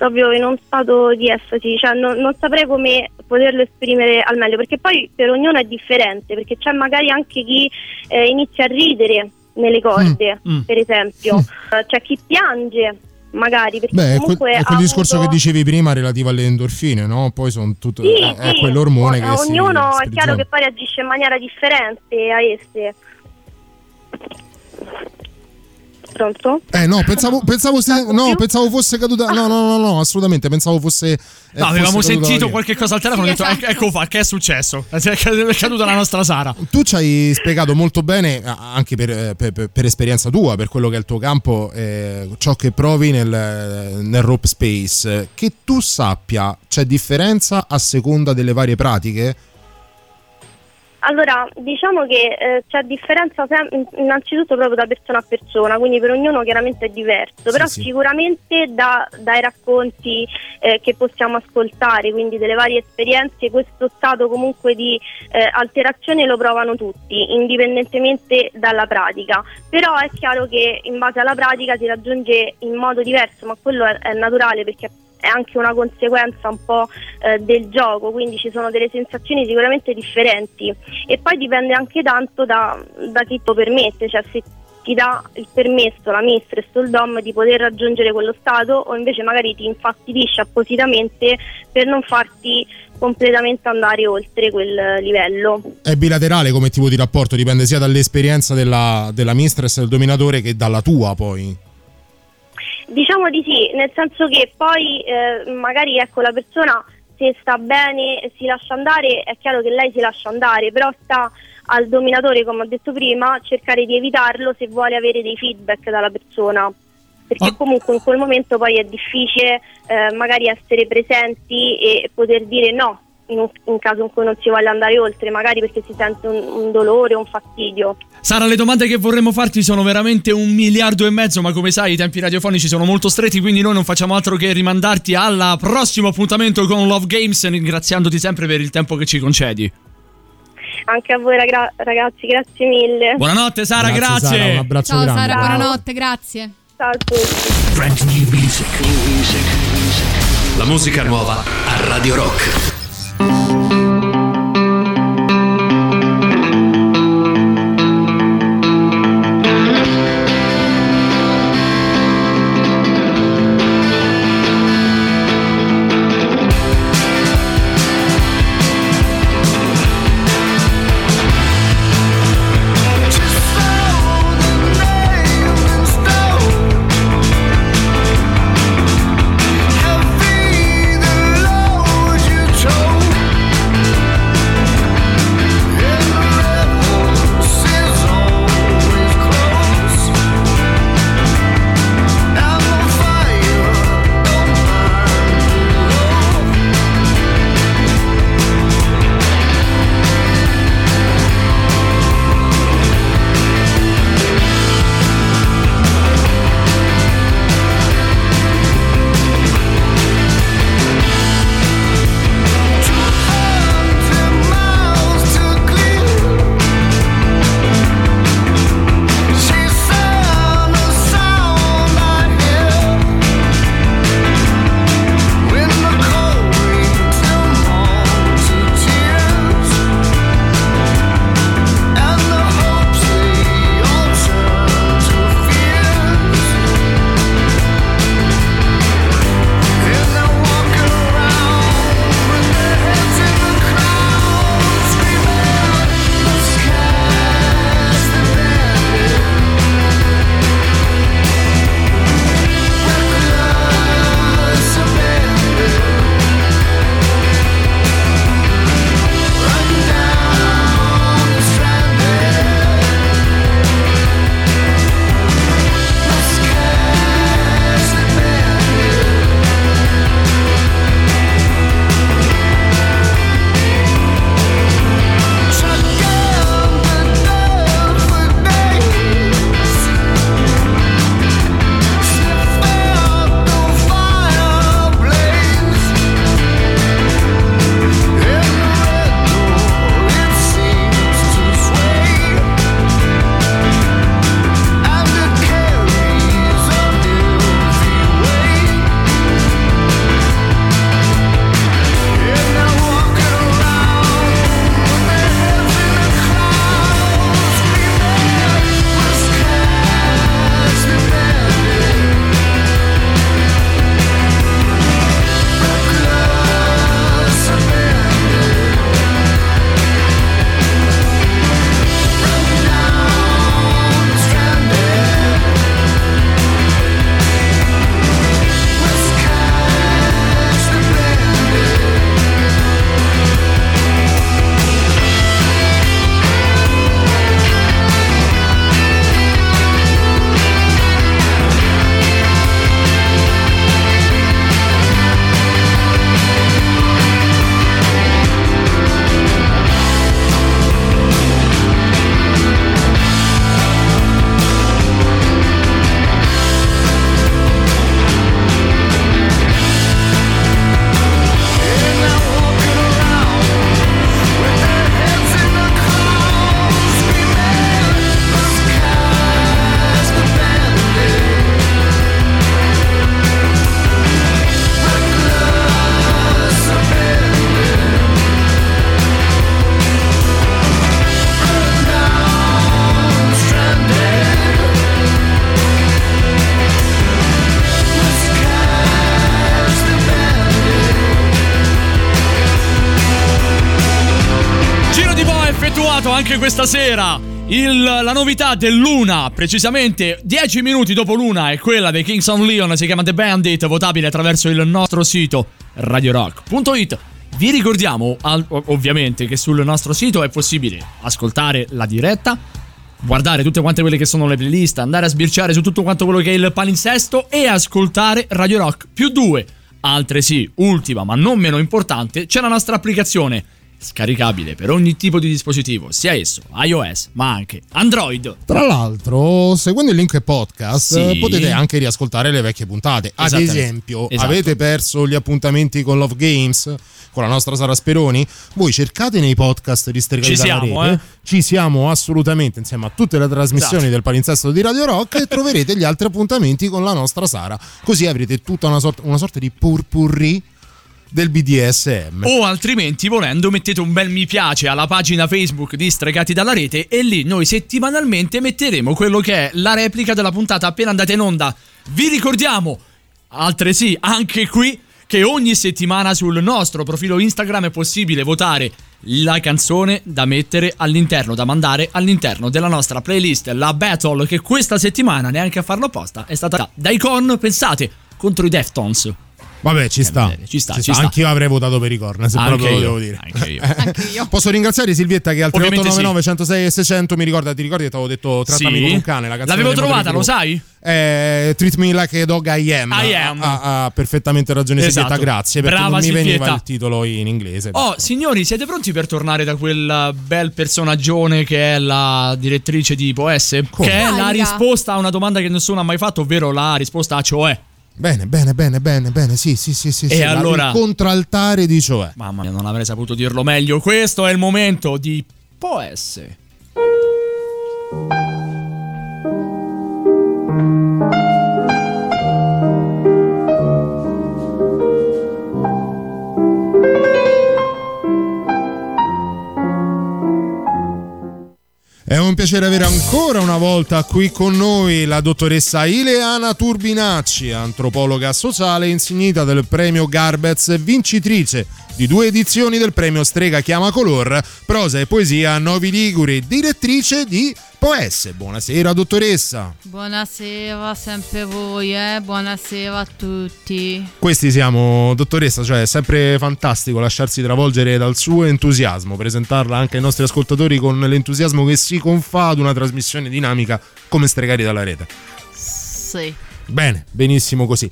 proprio in uno stato di estasi, cioè non, non saprei come poterlo esprimere al meglio perché poi per ognuno è differente, perché c'è magari anche chi eh, inizia a ridere nelle corde, Mm, mm. per esempio, Eh, c'è chi piange magari perché Beh, è quel, comunque è quel discorso avuto- che dicevi prima relativo alle endorfine, no? Poi sono tutto. Sì, è, è sì, quell'ormone o- che ognuno è chiaro che poi reagisce in maniera differente a esse. Pronto? Eh no, pensavo, pensavo, se- no, pensavo fosse caduta. No, no, no, no, assolutamente. Pensavo fosse. eh, No, avevamo fosse sentito qualche cosa al telefono e ho detto, "Ec- ecco fa, che è successo? È caduta la nostra Sara. Tu ci hai spiegato molto bene, anche per, eh, per- per- per esperienza tua, per quello che è il tuo campo, eh, ciò che provi nel, nel rope space. Che tu sappia, c'è differenza a seconda delle varie pratiche? Allora, diciamo che eh, c'è differenza sem- innanzitutto proprio da persona a persona, quindi per ognuno chiaramente è diverso, però sì. sicuramente da- dai racconti eh, che possiamo ascoltare, quindi delle varie esperienze, questo stato comunque di eh, alterazione lo provano tutti, indipendentemente dalla pratica. Però è chiaro che in base alla pratica si raggiunge in modo diverso, ma quello è, è naturale perché è anche una conseguenza un po' eh, del gioco, quindi ci sono delle sensazioni sicuramente differenti e poi dipende anche tanto da, da chi lo permette, cioè se ti dà il permesso la mistress o il dom di poter raggiungere quello stato o invece magari ti infastidisce appositamente per non farti completamente andare oltre quel livello. È bilaterale come tipo di rapporto, dipende sia dall'esperienza della, della mistress del dominatore che dalla tua poi. Diciamo di sì, nel senso che poi eh, magari ecco la persona se sta bene si lascia andare, è chiaro che lei si lascia andare, però sta al dominatore, come ho detto prima, cercare di evitarlo se vuole avere dei feedback dalla persona. perché comunque in quel momento poi è difficile eh, magari essere presenti e poter dire no in, un, in caso in cui non si voglia andare oltre, magari perché si sente un, un dolore o un fastidio. Sara, le domande che vorremmo farti sono veramente un miliardo e mezzo, ma come sai i tempi radiofonici sono molto stretti, quindi noi non facciamo altro che rimandarti al prossimo appuntamento con Love Games, ringraziandoti sempre per il tempo che ci concedi. Anche a voi ragra- ragazzi, grazie mille. Buonanotte Sara, Grazie, grazie. Sara, un abbraccio Ciao grande. Sara, buonanotte, grazie. Ciao a tutti. Music. La musica nuova a Radio Rock. Thank you. Novità dell'una, precisamente 10 minuti dopo l'una, è quella dei Kings on Leon, si chiama The Bandit, votabile attraverso il nostro sito radiorock.it. Vi ricordiamo ovviamente che sul nostro sito è possibile ascoltare la diretta, guardare tutte quante quelle che sono le playlist, andare a sbirciare su tutto quanto quello che è il palinsesto e ascoltare Radio Rock più 2. Altresì, ultima ma non meno importante, c'è la nostra applicazione scaricabile per ogni tipo di dispositivo, sia esso iOS ma anche Android. Tra l'altro, seguendo il link podcast, Sì. potete anche riascoltare le vecchie puntate. Ad esempio, Esatto. avete perso gli appuntamenti con Love Games? Con la nostra Sara Speroni, voi cercate nei podcast di Stregati Ci siamo, rete, eh. ci siamo assolutamente insieme a tutte le trasmissioni Esatto. del palinsesto di Radio Rock e troverete gli altri appuntamenti con la nostra Sara. Così avrete tutta una sorta, una sorta di purpurri del BDSM. O altrimenti, volendo, mettete un bel mi piace alla pagina Facebook di Stregati dalla rete e lì noi settimanalmente metteremo quello che è la replica della puntata appena andata in onda. Vi ricordiamo, altresì, anche qui, che ogni settimana sul nostro profilo Instagram è possibile votare la canzone da mettere all'interno, da mandare all'interno della nostra playlist, la battle che questa settimana, neanche a farlo apposta, è stata da Icon, pensate, contro i Deftones. Vabbè, ci sta. ci sta, ci sta. Anch'io avrei votato per i corna, se Anche proprio lo io, devo dire. Anche io. Posso ringraziare Silvietta che al Ovviamente 3899 106 e 600 mi ricorda, ti ricordi che ti avevo detto trattami Sì. come un cane, la canzone L'avevo trovata, lo sai? Eh, treat me like a dog I am. I am. Ha, ha perfettamente ragione Esatto. Silvietta, grazie, perché Brava non mi veniva Silvietta. il titolo in inglese. Oh, signori, siete pronti per tornare da quel bel personaggione che è la direttrice di Poesse? Che è la risposta a una domanda che nessuno ha mai fatto, ovvero la risposta a cioè. Bene, bene, bene, bene, bene, sì, sì, sì, sì. E sì, allora- Il contraltare di cioè. Mamma mia, non avrei saputo dirlo meglio. Questo è il momento di Poesse. Un piacere avere ancora una volta qui con noi la dottoressa Ileana Turbinacci, antropologa sociale insignita del premio Garbez, vincitrice di due edizioni del premio Strega Chiama Color, prosa e poesia a Novi Liguri, direttrice di Poesse. Buonasera dottoressa. Buonasera, sempre voi, eh? Buonasera a tutti. Questi siamo, dottoressa, cioè è sempre fantastico lasciarsi travolgere dal suo entusiasmo, presentarla anche ai nostri ascoltatori con l'entusiasmo che si confà ad una trasmissione dinamica come Stregati dalla rete. Sì. Bene, benissimo così.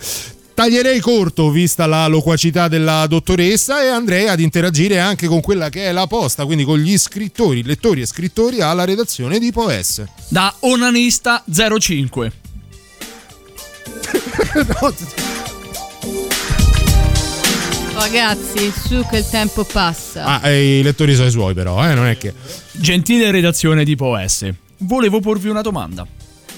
Taglierei corto vista la loquacità della dottoressa e andrei ad interagire anche con quella che è la posta, quindi con gli scrittori, lettori e scrittori alla redazione di Poesse. Da Onanista 05. Ragazzi, su che il tempo passa. Ah, e i lettori sono i suoi però, eh, non è che... Gentile redazione di Poesse, volevo porvi una domanda.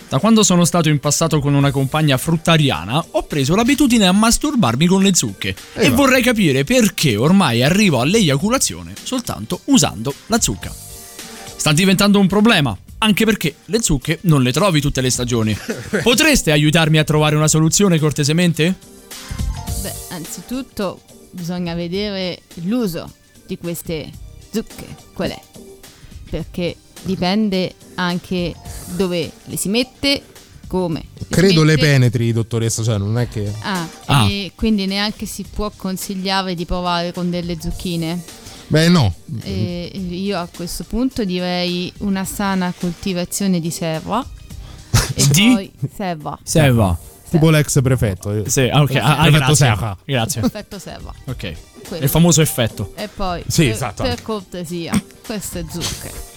Da quando sono stato in passato con una compagna fruttariana, ho preso l'abitudine a masturbarmi con le zucche e va. vorrei capire perché ormai arrivo all'eiaculazione soltanto usando la zucca. Sta diventando un problema, anche perché le zucche non le trovi tutte le stagioni. Potreste aiutarmi a trovare una soluzione cortesemente? Beh, anzitutto bisogna vedere l'uso di queste zucche. Qual è? Perché dipende anche dove le si mette, come. le si Credo le mette. penetri, dottoressa, cioè non è che... Ah, Ah. e quindi neanche si può consigliare di provare con delle zucchine. Beh no, E io a questo punto direi una sana coltivazione di serra. E Di? poi serra. Serva. Tipo l'ex prefetto. Sì, ah, ok, ah, ah, Prefetto grazie. Serra. Grazie. Effetto serra. Ok. Quello. Il famoso effetto. E poi, Sì, per, esatto. per cortesia, queste zucche.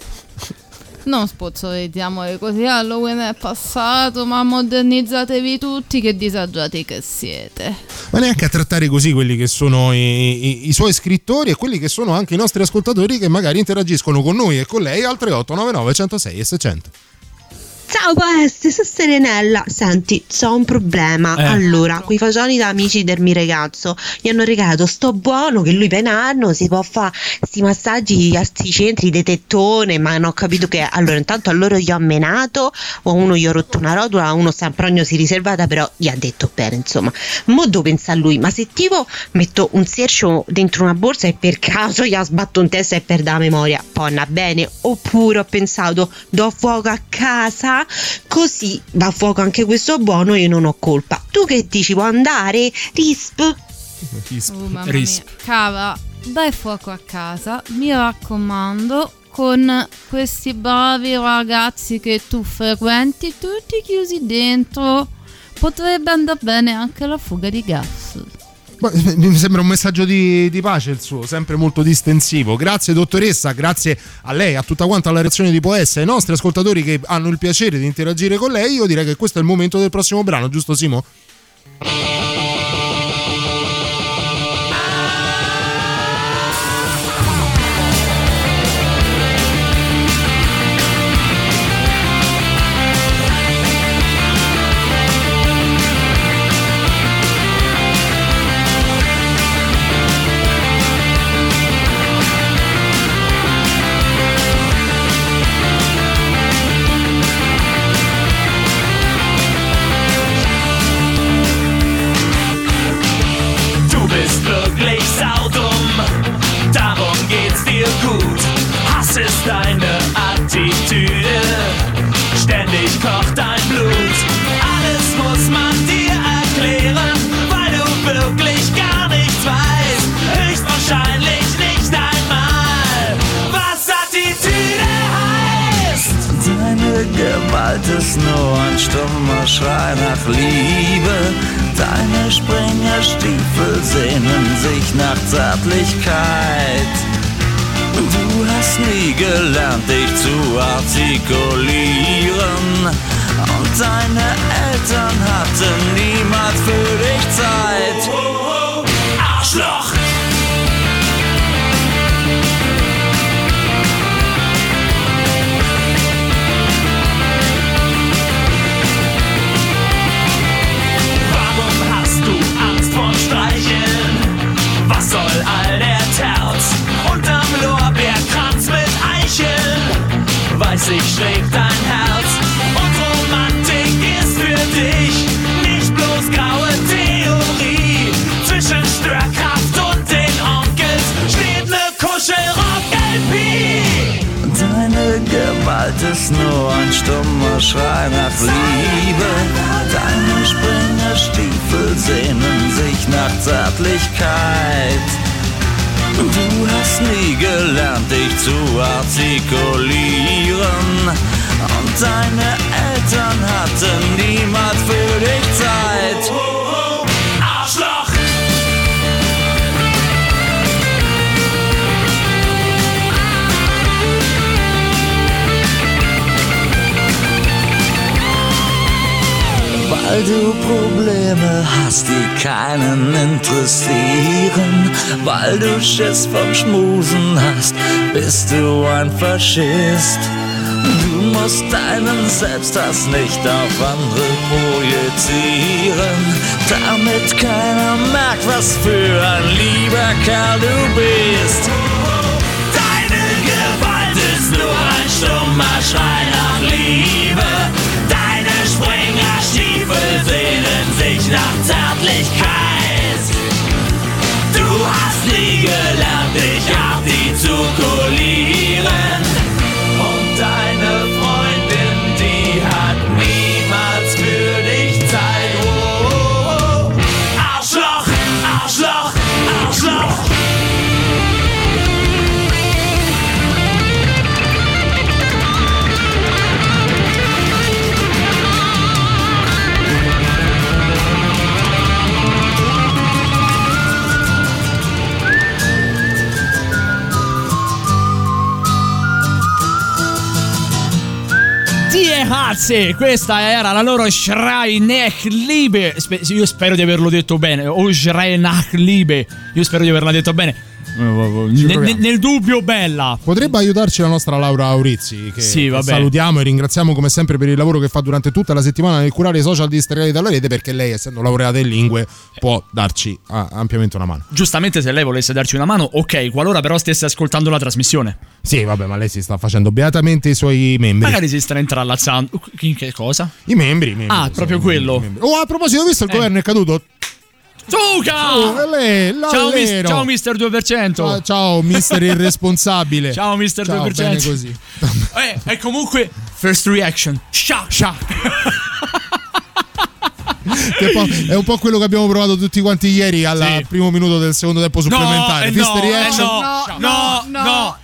Non sponsorizziamole così, Halloween è passato, ma modernizzatevi tutti, che disagiati che siete. Ma neanche a trattare così quelli che sono i, i- i suoi scrittori e quelli che sono anche i nostri ascoltatori che magari interagiscono con noi e con lei al 3899 106 e 600. Ciao Poeste, sono Serenella. Senti, c'ho un problema. Eh. Allora, quei fagioli da amici del mio ragazzo gli hanno regalato sto buono che lui per un anno si può fare sti massaggi a sti centri di tettone, ma non ho capito che. Allora, intanto a loro gli ho menato, o a uno gli ho rotto una rotola, uno Samprogno si riservata, però gli ha detto bene, insomma. Mo devo pensare a lui, ma se tipo metto un sercio dentro una borsa e per caso gli ha sbatto in testa e perde la memoria, andrà bene. Oppure ho pensato, do fuoco a casa, così va a fuoco anche questo buono e io non ho colpa. Tu che dici, può andare? Risp? Oh, mamma mia. Cara, dai fuoco a casa, mi raccomando, con questi bravi ragazzi che tu frequenti tutti chiusi dentro potrebbe andare bene anche la fuga di gas. Mi sembra un messaggio di, di pace il suo, sempre molto distensivo. Grazie dottoressa, grazie a lei, a tutta quanta la reazione di Poessa, ai nostri ascoltatori che hanno il piacere di interagire con lei. Io direi che questo è il momento del prossimo brano, giusto Simo? music ist nur ein stummer Schrei nach Liebe. Deine Springerstiefel sehnen sich nach Zärtlichkeit. Du hast nie gelernt, dich zu artikulieren. Und deine Eltern hatten niemals für dich Zeit. Weil du Probleme hast, die keinen interessieren. Weil du Schiss vom Schmusen hast, bist du ein Faschist. Du musst deinen Selbsthass nicht auf andere projizieren, damit keiner merkt, was für ein lieber Kerl du bist. Deine Gewalt ist nur ein stummer Schrei nach Liebe. Springerstiefel sehnen sich nach Zärtlichkeit. Du hast nie gelernt, dich artikulieren. Und deine Hatze, questa era la loro Schrei nach Liebe. Spe- io spero di averlo detto bene. O Schrei nach Liebe. Io spero di averla detto bene. Ne- ne- nel dubbio, bella. Potrebbe aiutarci la nostra Laura Aurizzi, che, Sì, che salutiamo e ringraziamo come sempre per il lavoro che fa durante tutta la settimana nel curare i social di Stregati dalla rete, perché lei, essendo laureata in lingue, può darci ah, ampiamente una mano. Giustamente, se lei volesse darci una mano, ok. Qualora però stesse ascoltando la trasmissione, Sì, vabbè, ma lei si sta facendo beatamente i suoi membri. magari si sta intrallazzando. In che cosa? I membri, i membri, Ah, proprio quello. Oh, a proposito, ho visto il governo è caduto? Zucca! È lei, ciao, mis- ciao, mister 2%. Ciao, ciao, mister irresponsabile. Ciao, mister Ciao, 2%. bene così. Eh, e comunque, first reaction. Che poi è un po' quello che abbiamo provato tutti quanti ieri al Sì. primo minuto del secondo tempo supplementare. eh no, reaction. eh no, no, no, No,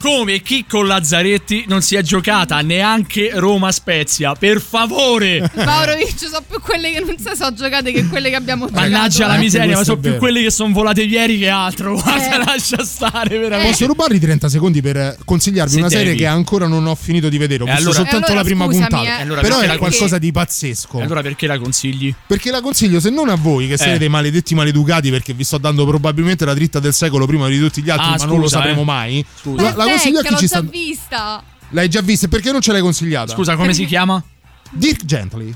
come Chicco Lazzaretti non si è giocata neanche Roma Spezia. Per favore. Maurovic, so più quelle che non si so giocate che quelle che abbiamo giocato. Mannaggia la eh. miseria, ma sono più quelle che sono volate ieri che altro. Guarda, Eh. lascia stare veramente. Posso rubarvi 30 secondi per consigliarvi Se una serie devi. che ancora non ho finito di vedere. Ho visto allora- soltanto allora la prima scusami, puntata. eh. Allora Però la qualcosa di pazzesco. E allora perché la consigli? Perché la consiglio se non a voi che siete Eh. dei maledetti maleducati perché vi sto dando probabilmente la dritta del secolo prima di tutti gli altri, Ah, ma scusa, non lo sapremo eh. mai. Scusa. La, la consiglio a chi l'ho ci già sta. vista. L'hai già vista? Perché non ce l'hai consigliata? Scusa, come si chiama? Dirk Gently.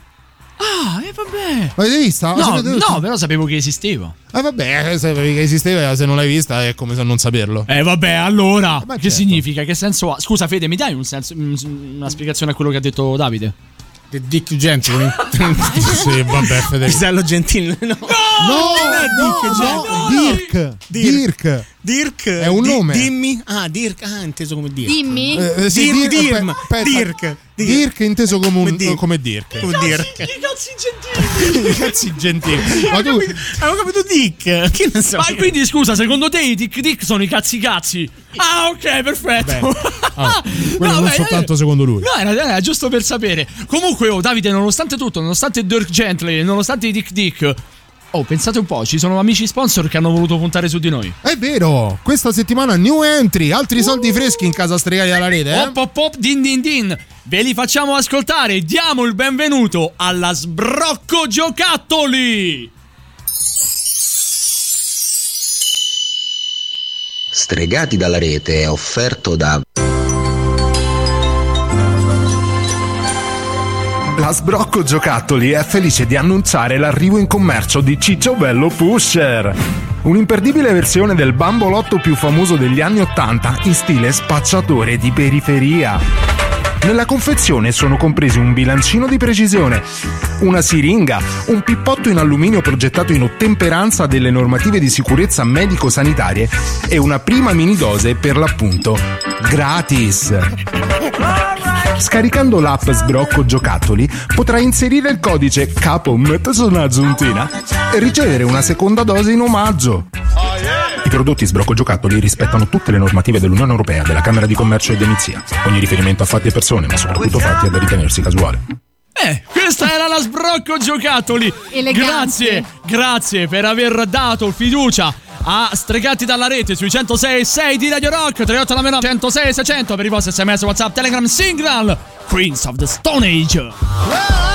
Ah, e vabbè. L'avete vista? No, no, però sapevo che esisteva. Eh vabbè, eh, sapevi che esisteva, se non l'hai vista è come se non saperlo. Eh vabbè, allora. Ma che certo. significa? Che senso ha? Scusa, Fede, mi dai un senso, un- una spiegazione a quello che ha detto Davide? The Dick Gentile. sì, vabbè, Federico. Pisello Gentile. No. No, no, no, Dirk. Dirk. Dirk È un nome. Dimmi. Ah, Dirk. Ah, inteso come Dirk. Dimmi. Eh, eh, sì, Dirk, Dirk, aspetta, Dirk. Dirk inteso come, un, Come Dirk. come Dirk. Come Dirk. cazzi gentili. Cazzi gentili. Ma tu, Avevo capito Dick. Che ne so. Ma quindi scusa, secondo te i tic tic sono i cazzi cazzi? Ah, ok, perfetto. ah, quello No, non beh, soltanto secondo lui. No, era, era giusto per sapere. Comunque, oh, Davide, nonostante tutto, nonostante Dirk Gently, nonostante i Dick Dick. Oh, pensate un po', ci sono amici sponsor che hanno voluto puntare su di noi. È vero, questa settimana new entry, altri soldi freschi in casa stregati alla rete, eh? Hop hop hop din din din. Ve li facciamo ascoltare. Diamo il benvenuto alla Sbrocco Giocattoli. Stregati dalla rete è offerto da La Sbrocco Giocattoli è felice di annunciare l'arrivo in commercio di Ciccio Bello Pusher. Un'imperdibile versione del bambolotto più famoso degli anni Ottanta in stile spacciatore di periferia. Nella confezione sono compresi un bilancino di precisione, una siringa, un pippotto in alluminio progettato in ottemperanza delle normative di sicurezza medico-sanitarie e una prima mini dose per l'appunto gratis. Scaricando l'app Sbrocco Giocattoli potrai inserire il codice capo sono aggiuntina e ricevere una seconda dose in omaggio. I prodotti Sbrocco Giocattoli rispettano tutte le normative dell'Unione Europea, della Camera di Commercio e Demizia. Ogni riferimento a fatti e persone, ma soprattutto fatti è da ritenersi casuale. Eh, questa era la Sbrocco Giocattoli. Elegante. Grazie, grazie per aver dato fiducia a Stregati dalla rete sui 106 6 di Radio Rock 3899 106 600 per i vostri sms whatsapp telegram signal Queens of the Stone Age. Well,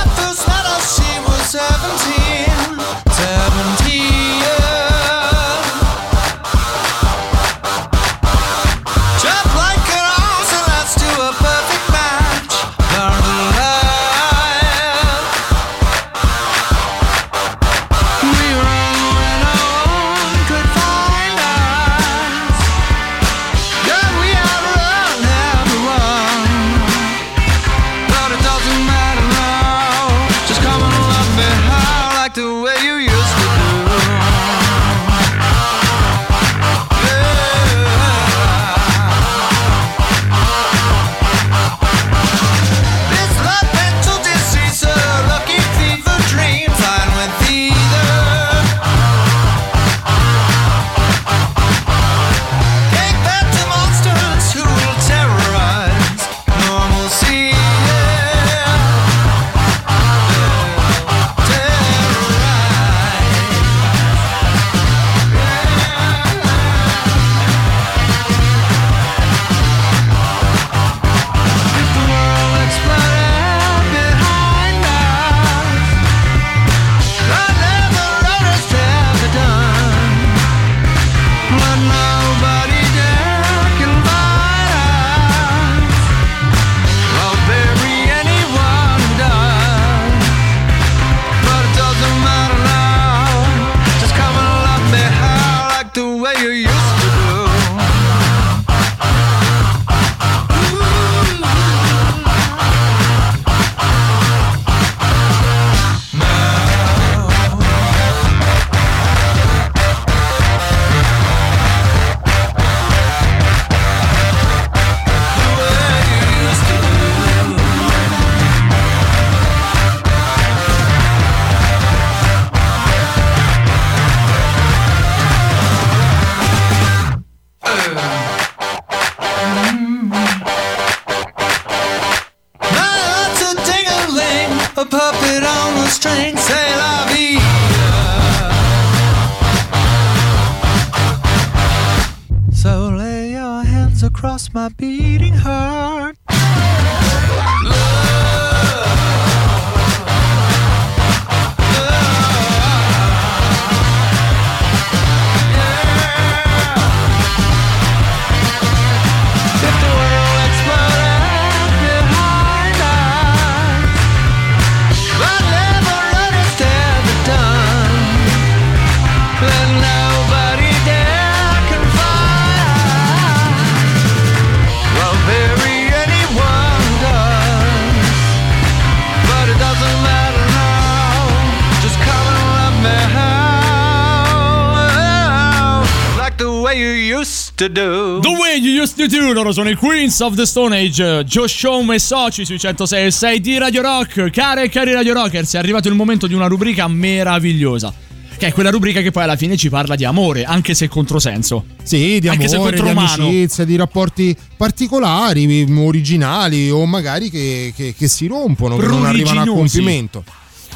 to do. The way you used to do, loro sono i Queens of the Stone Age, Josh Home e soci sui 106 e 6 di Radio Rock. Care e cari Radio Rockers, è arrivato il momento di una rubrica meravigliosa. Che è quella rubrica che poi alla fine ci parla di amore, anche se controsenso. Sì, di Anche se amore, di amicizia, di rapporti particolari, originali o magari che, che- che si rompono, che non arrivano a compimento.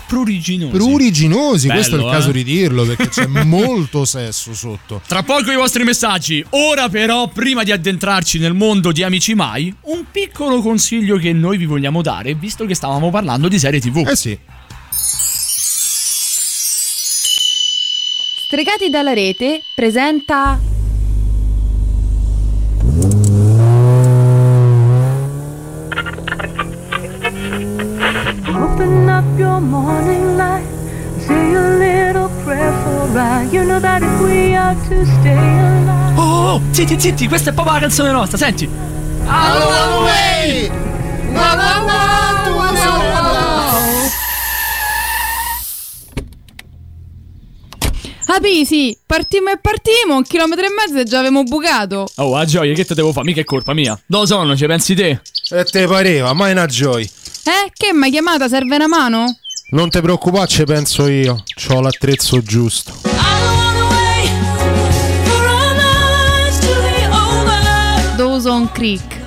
Pruriginosi. Pruriginosi, questo è il Bello, caso eh. di dirlo perché c'è molto sesso sotto. Tra poco i vostri messaggi. Ora però, prima di addentrarci nel mondo di Amici Mai, un piccolo consiglio che noi vi vogliamo dare, visto che stavamo parlando di serie TV. Eh sì. Stregati dalla rete presenta your morning light. Say a little prayer for I. You know that if we are to stay alive. Oh, oh, zitti, zitti, questa è proprio la canzone nostra, senti. Apì, sì, partimmo e partimmo, un chilometro e mezzo e già avevamo bucato. Oh, a gioia, che te devo fare? Mica è colpa mia. Dove sono? Ci pensi te? E te pareva, mai una gioia. Eh, che m'hai chiamata? Serve una mano? Non ti preoccupare, ci penso io. C'ho l'attrezzo giusto. Dawson Creek.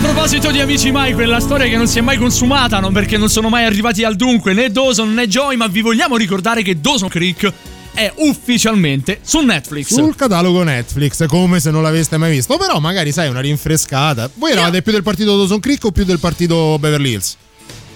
Proposito di Amici Mai, quella storia che non si è mai consumata, non perché non sono mai arrivati al dunque né Dawson né Joy, ma vi vogliamo ricordare che Dawson Creek è ufficialmente su Netflix. Sul catalogo Netflix, come se non l'aveste mai visto. Però magari sai una rinfrescata. Voi eravate più del partito Dawson Creek o più del partito Beverly Hills?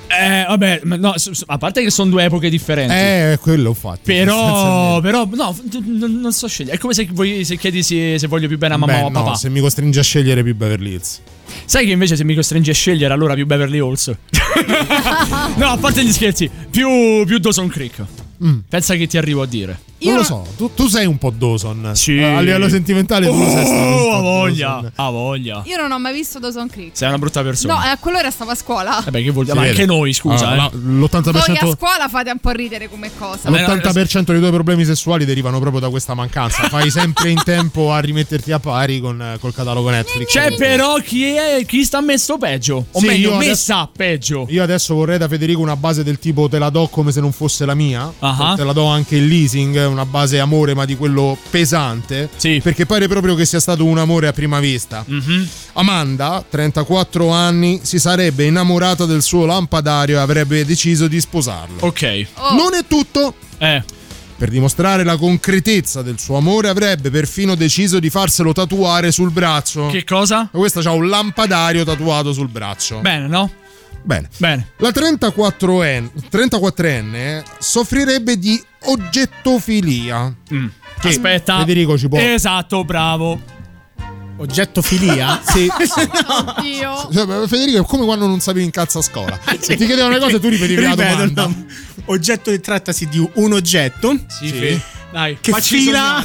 Eh, vabbè, no, a parte che sono due epoche differenti. Eh, quello ho fatto. Però, però, no, non so scegliere. È come se, vuoi- se chiedi se, se voglio più bene a mamma Beh, o a no, papà. se mi costringi a scegliere più Beverly Hills. Sai che invece se mi costringi a scegliere allora più Beverly Hills. no, a parte gli scherzi, più, più Dawson Creek. Mm. Pensa che ti arrivo a dire. Non lo so, tu, tu sei un po' Dawson. Sì. A livello sentimentale tu sei stato Oh, voglia, ha voglia. Io non ho mai visto Dawson Creek. Sei una brutta persona. No, a quell'ora stavo a scuola. Vabbè, che vuol dire? Ma anche noi, scusa. Ah, eh. la- L'80%, Voi a scuola fate un po' ridere come cosa. l'80% dei tuoi problemi sessuali derivano proprio da questa mancanza. Fai sempre in tempo a rimetterti a pari con, eh, col catalogo Netflix. C'è però chi, è, chi sta messo peggio. O Sì, meglio, io messa peggio. Io adesso vorrei da Federico una base del tipo te la do come se non fosse la mia. Ah. Te la do anche in leasing, una base amore ma di quello pesante. Sì. Perché pare proprio che sia stato un amore a prima vista. Mhm. Amanda, 34 anni, si sarebbe innamorata del suo lampadario e avrebbe deciso di sposarlo. Ok. Non è tutto. Eh. Per dimostrare la concretezza del suo amore avrebbe perfino deciso di farselo tatuare sul braccio. Che cosa? Questa c'ha un lampadario tatuato sul braccio. Bene, no? Bene. Bene. La 34enne, 34enne soffrirebbe di oggettofilia. Mm. Che Aspetta. Federico ci può. Esatto, bravo. Oggettofilia? Sì. Oddio. Cioè, Federico è come quando non sapevi in cazzo a scola. Se ti chiedevano le cose tu ripetivi la Ripeto, domanda. no. Oggetto che trattasi di un oggetto Sì, Fe. Dai, che fila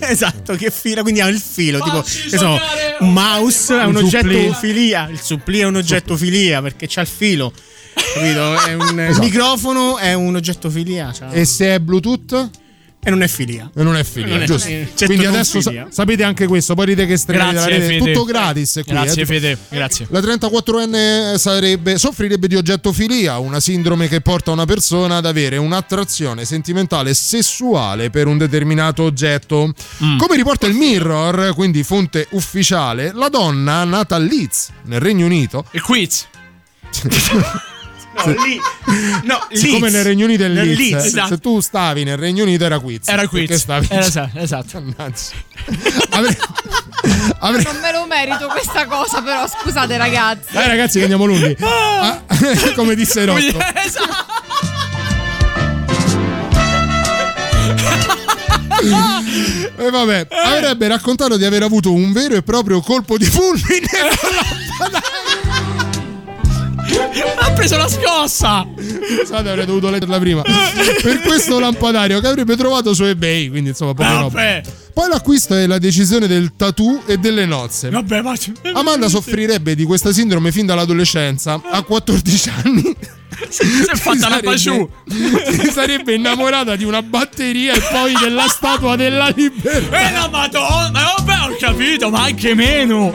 esatto che fila quindi ha il filo tipo Facci che so, sognare, un mouse è un oggetto supplì. filia il supplì è un oggetto filia perché c'ha il filo capito è un il Esatto. microfono è un oggetto filia cioè. E se è Bluetooth? E non è filia. E non è filia, Non è- giusto. eh, certo Quindi adesso sa- sapete anche questo, poi dite che stregate della rete, Fede. tutto gratis qui. Grazie, eh. Fede. Grazie. La 34enne sarebbe, soffrirebbe di oggettofilia, una sindrome che porta una persona ad avere un'attrazione sentimentale e sessuale per un determinato oggetto. Mm. Come riporta il Mirror, quindi fonte ufficiale, la donna nata a Leeds, nel Regno Unito. Il quiz. No, lì. No, Siccome Leeds. nel Regno Unito è Nel Leeds, Leeds, eh, esatto. se tu stavi nel Regno Unito era quiz. Era quiz. Stavi... Era esa- esatto. Mannaggia. Avrei- avrei- Non me lo merito questa cosa, però scusate ragazzi. Dai ragazzi che andiamo lunghi. Ah, come disse Rocco. Esatto. E vabbè, avrebbe raccontato di aver avuto un vero e proprio colpo di fulmine. Ha preso la scossa. Scusate, avrei dovuto leggerla prima. Per questo lampadario che avrebbe trovato su eBay, quindi insomma, poche robe. Poi l'acquisto è la decisione del tattoo e delle nozze. Vabbè, ma. Amanda soffrirebbe di questa sindrome fin dall'adolescenza. A 14 anni. Si è fatta la paciù. Si sarebbe innamorata di una batteria e poi della statua della libertà. Eh la madonna, vabbè ho capito, ma anche meno.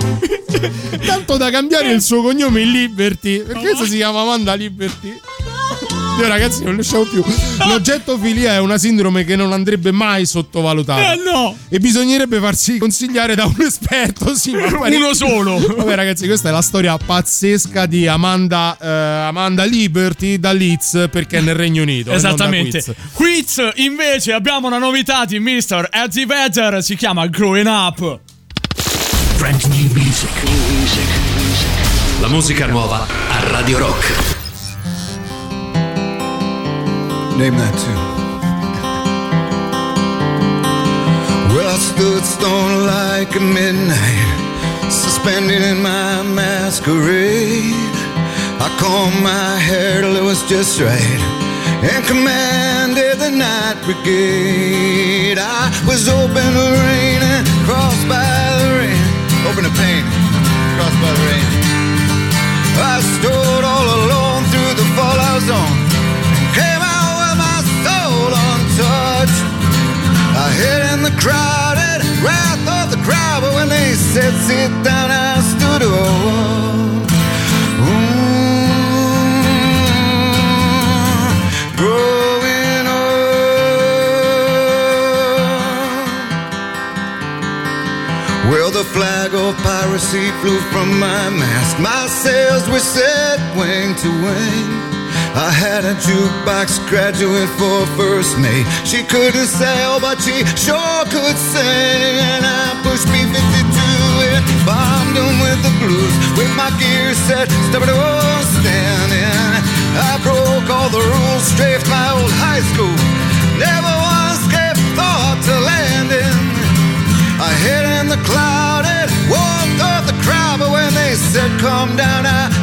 Tanto da cambiare il suo cognome in Liberty. Perché questo si chiama Amanda Liberty? Io ragazzi non riusciamo più. L'oggettofilia è una sindrome che non andrebbe mai sottovalutata. Eh no. E bisognerebbe farsi consigliare da un esperto. Sì, Uno solo. Vabbè ragazzi, questa è la storia pazzesca di Amanda, eh, Amanda Liberty da Leeds perché è nel Regno Unito. e da Esattamente. Quiz. Invece abbiamo una novità di Mr. Eddie Vedder, si chiama Growing Up. Brand new music. La musica nuova a Radio Rock. Name that tune. Well, I stood stone like a midnight, suspended in my masquerade. I combed my hair till it was just right, and commanded the night brigade. I was open to rain and crossed by the rain, open to pain, crossed by the rain. I stood all alone through the fallout zone I hid in the crowded wrath of the crowd, but when they said sit down, I stood up. Ooh, growing up. Well, the flag of piracy flew from my mast. My sails were set wing to wing. I had a jukebox graduate for first mate. She couldn't sail, but she sure could sing. And I pushed me 52 and bombed with the blues. With my gear set, stubborn was standing. I broke all the rules, strafed my old high school. Never once gave thought to landing. I hid in the cloud and walked off the crowd, but when they said come down, I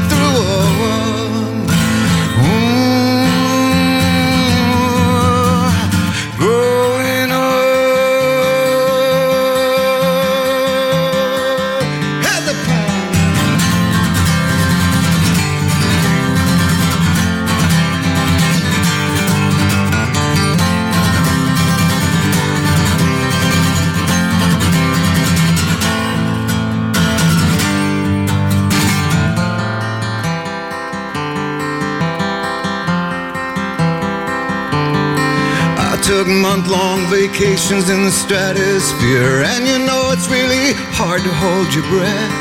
took month long vacations in the stratosphere, and you know it's really hard to hold your breath.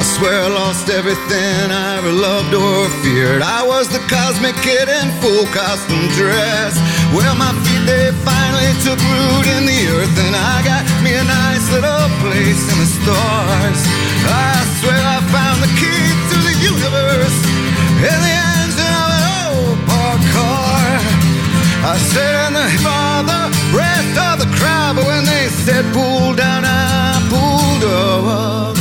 I swear I lost everything I ever loved or feared. I was the cosmic kid in full costume dress. Well, my feet they finally took root in the earth, and I got me a nice little place in the stars. I swear I found the key to the universe in the I said in the father rest of the crowd, but when they said pull down, I pulled up.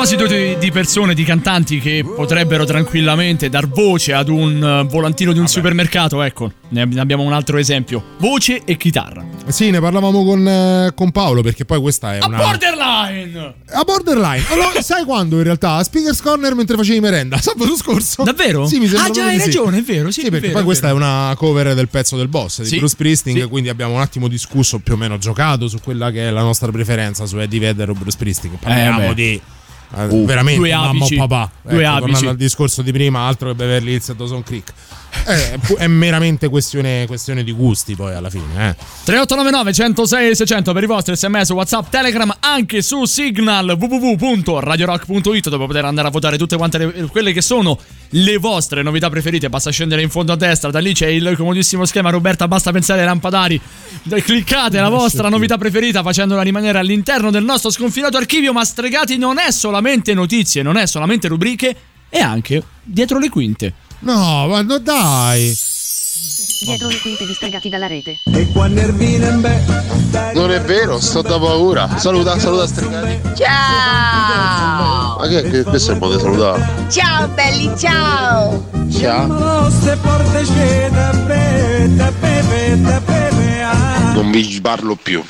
Proposito di, di persone, di cantanti che potrebbero tranquillamente dar voce ad un eh, volantino di un supermercato, ecco, ne ab- ne abbiamo un altro esempio. Voce e chitarra. Sì, ne parlavamo con, eh, con Paolo perché poi questa è A una... borderline! A borderline. Allora, sai quando in realtà? A Speaker's Corner mentre facevi merenda. Sabato scorso. Davvero? Sì, mi sembra Ah, già, hai di sì. ragione, è vero, sì, Sì, perché vero, poi è questa è una cover del pezzo del boss di Sì, Bruce sì. quindi abbiamo un attimo discusso, più o meno giocato su quella che è la nostra preferenza su Eddie Vedder o Bruce Springsteen. Parliamo Eh, di eh, veramente due mamma apici. o papà. Due Ecco, apici. tornando al discorso di prima, altro che Beverly Hills e Dawson Creek. Eh, è meramente questione, questione di gusti poi alla fine. Eh. 3899 106 600 per i vostri sms, whatsapp, telegram, anche su signal www.radiorock.it dove poter andare a votare tutte quante le- quelle che sono le vostre novità preferite. Basta scendere in fondo a destra, da lì c'è il comodissimo schema Roberta, basta pensare ai lampadari. Cliccate la vostra novità preferita facendola rimanere all'interno del nostro sconfinato archivio, ma Stregati non è solamente notizie, non è solamente rubriche, è anche dietro le quinte. No, ma no, dai. Dietro le quinte distregati dalla rete. Non è vero, sto da paura. Saluta, saluta Stregati. Ciao! Ma che, che questo è il modo di salutare? Ciao belli, ciao! Ciao. Non vi parlo più,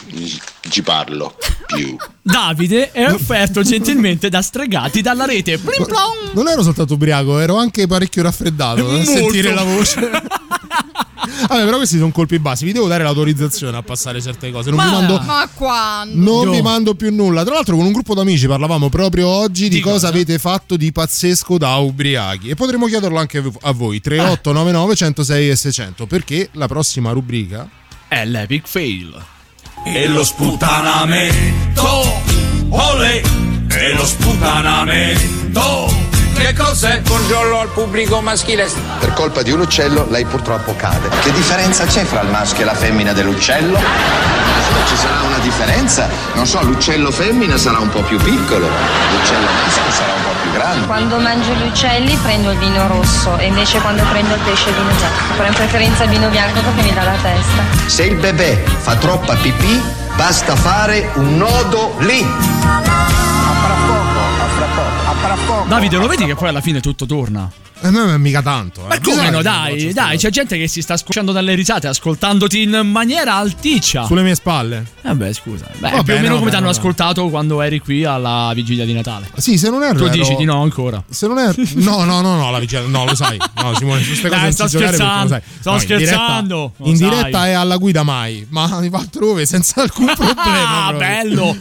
ci parlo più. Davide è offerto gentilmente da Stregati dalla rete. Plim plom! Non ero soltanto ubriaco, ero anche parecchio raffreddato a sentire la voce. Vabbè, però questi sono colpi bassi. Vi devo dare l'autorizzazione a passare certe cose. Non vi mando. Ma quando? Non Io- vi mando più nulla. Tra l'altro, con un gruppo d'amici parlavamo proprio oggi di, Di cosa cosa? avete fatto di pazzesco da ubriachi. E potremmo chiederlo anche a voi: 3899 106 e 600. Perché la prossima rubrica è l'epic fail. E lo sputtanamento, ole, e lo sputtanamento. Che cos'è? Buongiorno al pubblico maschile. Per colpa di un uccello lei purtroppo cade. Che differenza c'è fra il maschio e la femmina dell'uccello? Ci sarà una differenza? Non so, l'uccello femmina sarà un po' più piccolo, l'uccello maschio sarà un po' più grande. Quando mangio gli uccelli prendo il vino rosso e invece quando prendo il pesce il vino bianco. Però in preferenza il vino bianco perché mi dà la testa. Se il bebè fa troppa pipì, basta fare un nodo lì. Davide, lo vedi che poi alla fine tutto torna? A me non è mica tanto. eh. Ma come Bisogna no, dai, dai, c'è gente che si sta scocciando dalle risate ascoltandoti in maniera alticcia. Sulle mie spalle. Vabbè, scusa. Beh, Vabbè, più o meno no, come ti hanno ascoltato quando eri qui alla vigilia di Natale. Sì, se non erro. Tu ero- dici di no ancora. Se non è. No, no, no, no, la vigilia. No, lo sai. No, Simone, su queste cose Dai, sto scherzando, sto No, in diretta- scherzando, In diretta è alla guida mai, ma altrove senza alcun problema. Ah, proprio. bello.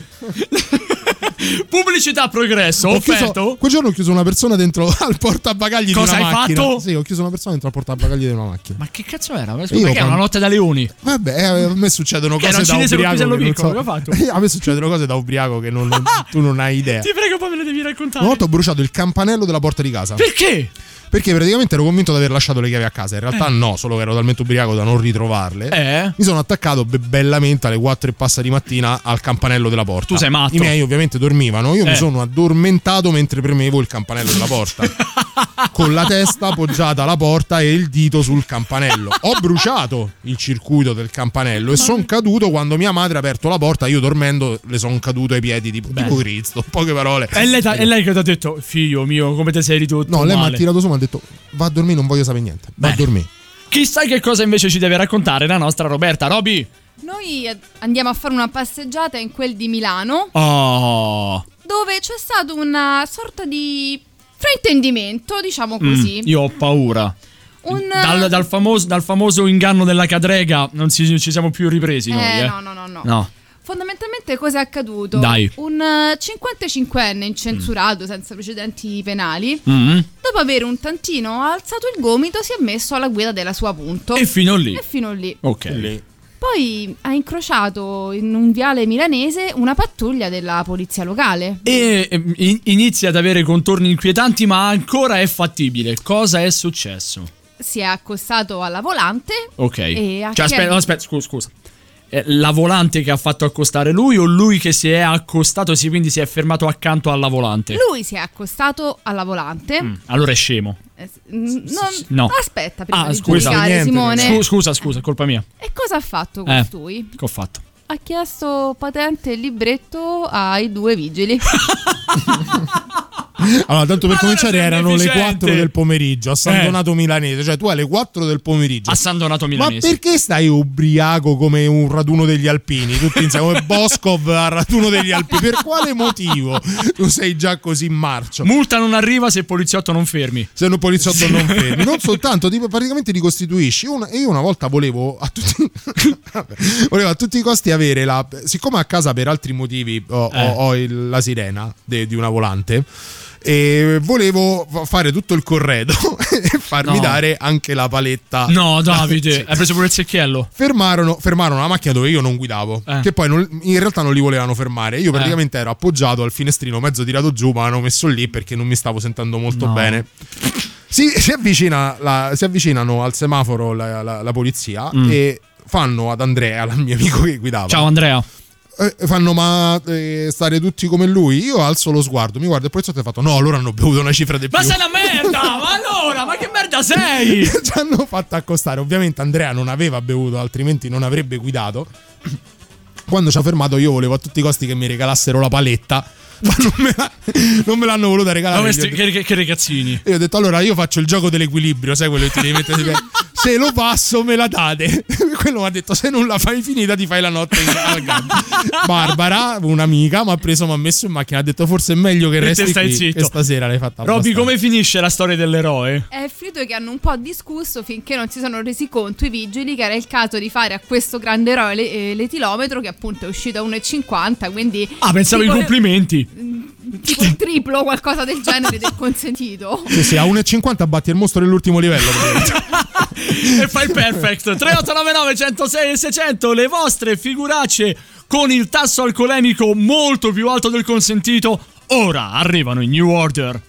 Pubblicità progresso, Ho chiuso- offerto. quel giorno ho chiuso una persona dentro al portabagagli Cosa di una hai macchina. fatto? Sì, ho chiuso una persona dentro al portabagagli di una macchina. Ma che cazzo era? Io Perché era quando- una notte da leoni. Vabbè, eh, a me succedono Che era cose da ubriaco. che non piccolo, so- fatto? a me succedono cose da ubriaco che non- tu non hai idea. Ti prego, poi me le devi raccontare. Una volta ho bruciato il campanello della porta di casa. Perché? Perché praticamente ero convinto di aver lasciato le chiavi a casa. In realtà Eh. no, solo che ero talmente ubriaco da non ritrovarle. Eh? Mi sono attaccato be- bellamente alle 4 e passa di mattina al campanello della porta. Tu sei matto. I miei ovviamente dormivano. Io Eh. mi sono addormentato mentre premevo il campanello della porta. con la testa appoggiata alla porta e il dito sul campanello. Ho bruciato il circuito del campanello e sono caduto quando mia madre ha aperto la porta. Io dormendo le sono caduto ai piedi tipo, tipo Cristo. Poche parole. E lei, t'ha- è lei che ti ha detto, figlio mio, come ti sei ridotto? No, lei mi ha male." tirato su e ha detto va a dormire, non voglio sapere niente. Va a dormire. Chissà che cosa invece ci deve raccontare la nostra Roberta. Roby. Noi andiamo a fare una passeggiata in quel di Milano, Oh. dove c'è stato una sorta di fraintendimento, diciamo così. Mm, io ho paura. Un, Dal, dal famoso, dal famoso inganno della cadrega non si- ci siamo più ripresi noi, Eh, eh. no, no, no, no. No. Fondamentalmente cosa è accaduto? Dai. Un eh, 55enne incensurato senza precedenti penali, Mm. dopo avere un tantino alzato il gomito, si è messo alla guida della sua punto. E fino lì. E fino lì. Ok. Poi ha incrociato in un viale milanese una pattuglia della polizia locale. E eh, in- inizia ad avere contorni inquietanti, ma ancora è fattibile. Cosa è successo? Si è accostato alla volante. Ok. E ha Cioè, aspetta, aspetta, scusa, scusa. Eh, La volante che ha fatto accostare lui o lui che si è accostato e quindi si è fermato accanto alla volante? Lui si è accostato alla volante. Mm, Allora è scemo. Eh, non- no. Aspetta prima Ah, di scusa. giudicare, Simone. Scu- scusa, scusa, è colpa mia. E cosa ha fatto Eh, costui? che ho fatto? Ha chiesto patente e libretto ai due vigili. Allora, tanto per cominciare erano le efficiente. 4 del pomeriggio a San Eh. Donato Milanese, cioè tu alle 4 del pomeriggio. A San Donato Ma Milanese. perché stai ubriaco come un raduno degli alpini? Tutti insieme, come Boscov al raduno degli alpini. Per quale motivo tu sei già così in marcio? Multa non arriva se il poliziotto non fermi. Se un poliziotto non fermi, non soltanto, ti, praticamente ti costituisci. Una- io una volta volevo a tutti, volevo a tutti i costi avere la. Siccome a casa per altri motivi ho, ho- Eh. ho il- la sirena de- di una volante. E volevo fa- fare tutto il corredo e farmi No. dare anche la paletta. No, Davide, Sì. hai preso pure il secchiello. Fermarono, fermarono la macchina dove io non guidavo. Eh. Che poi non- in realtà non li volevano fermare. Io praticamente ero appoggiato al finestrino, mezzo tirato giù, ma l'hanno messo lì perché non mi stavo sentendo molto No. bene. Si, si avvicina la- si avvicinano al semaforo la, la- la polizia Mm. e fanno ad Andrea, al mio amico che guidava. Ciao Andrea. Eh, fanno ma eh, stare tutti come lui. Io alzo lo sguardo, mi guardo il poliziotto e ho fatto no, allora hanno bevuto una cifra di più. Ma sei una merda! ma allora, ma che merda sei? ci hanno fatto accostare. Ovviamente Andrea non aveva bevuto, altrimenti non avrebbe guidato. Quando ci ha fermato, io volevo a tutti i costi che mi regalassero la paletta. Ma non me, la- non me l'hanno voluta regalare. Detto- che, che- che ragazzini. E io ho detto allora io faccio il gioco dell'equilibrio, sai quello che ti devi mettere? Se lo passo me la date. Quello mi ha detto se non la fai finita ti fai la notte in al gambo. Barbara, un'amica, mi ha preso, mi ha messo in macchina, ha detto forse è meglio che resti stai qui zitto. e stasera l'hai fatta Robby, come finisce la storia dell'eroe? È finito che hanno un po' discusso finché non si sono resi conto i vigili che era il caso di fare a questo grande eroe le- eh, l'etilometro che appunto è uscito a 1,50 quindi Ah, pensavo tipo, ai complimenti. tipo il triplo qualcosa del genere del consentito Sì, sì, a 1,50 batti il mostro dell'ultimo livello. e fai il perfect 3899 106 e 600 le vostre figuracce con il tasso alcolemico molto più alto del consentito. Ora arrivano i new order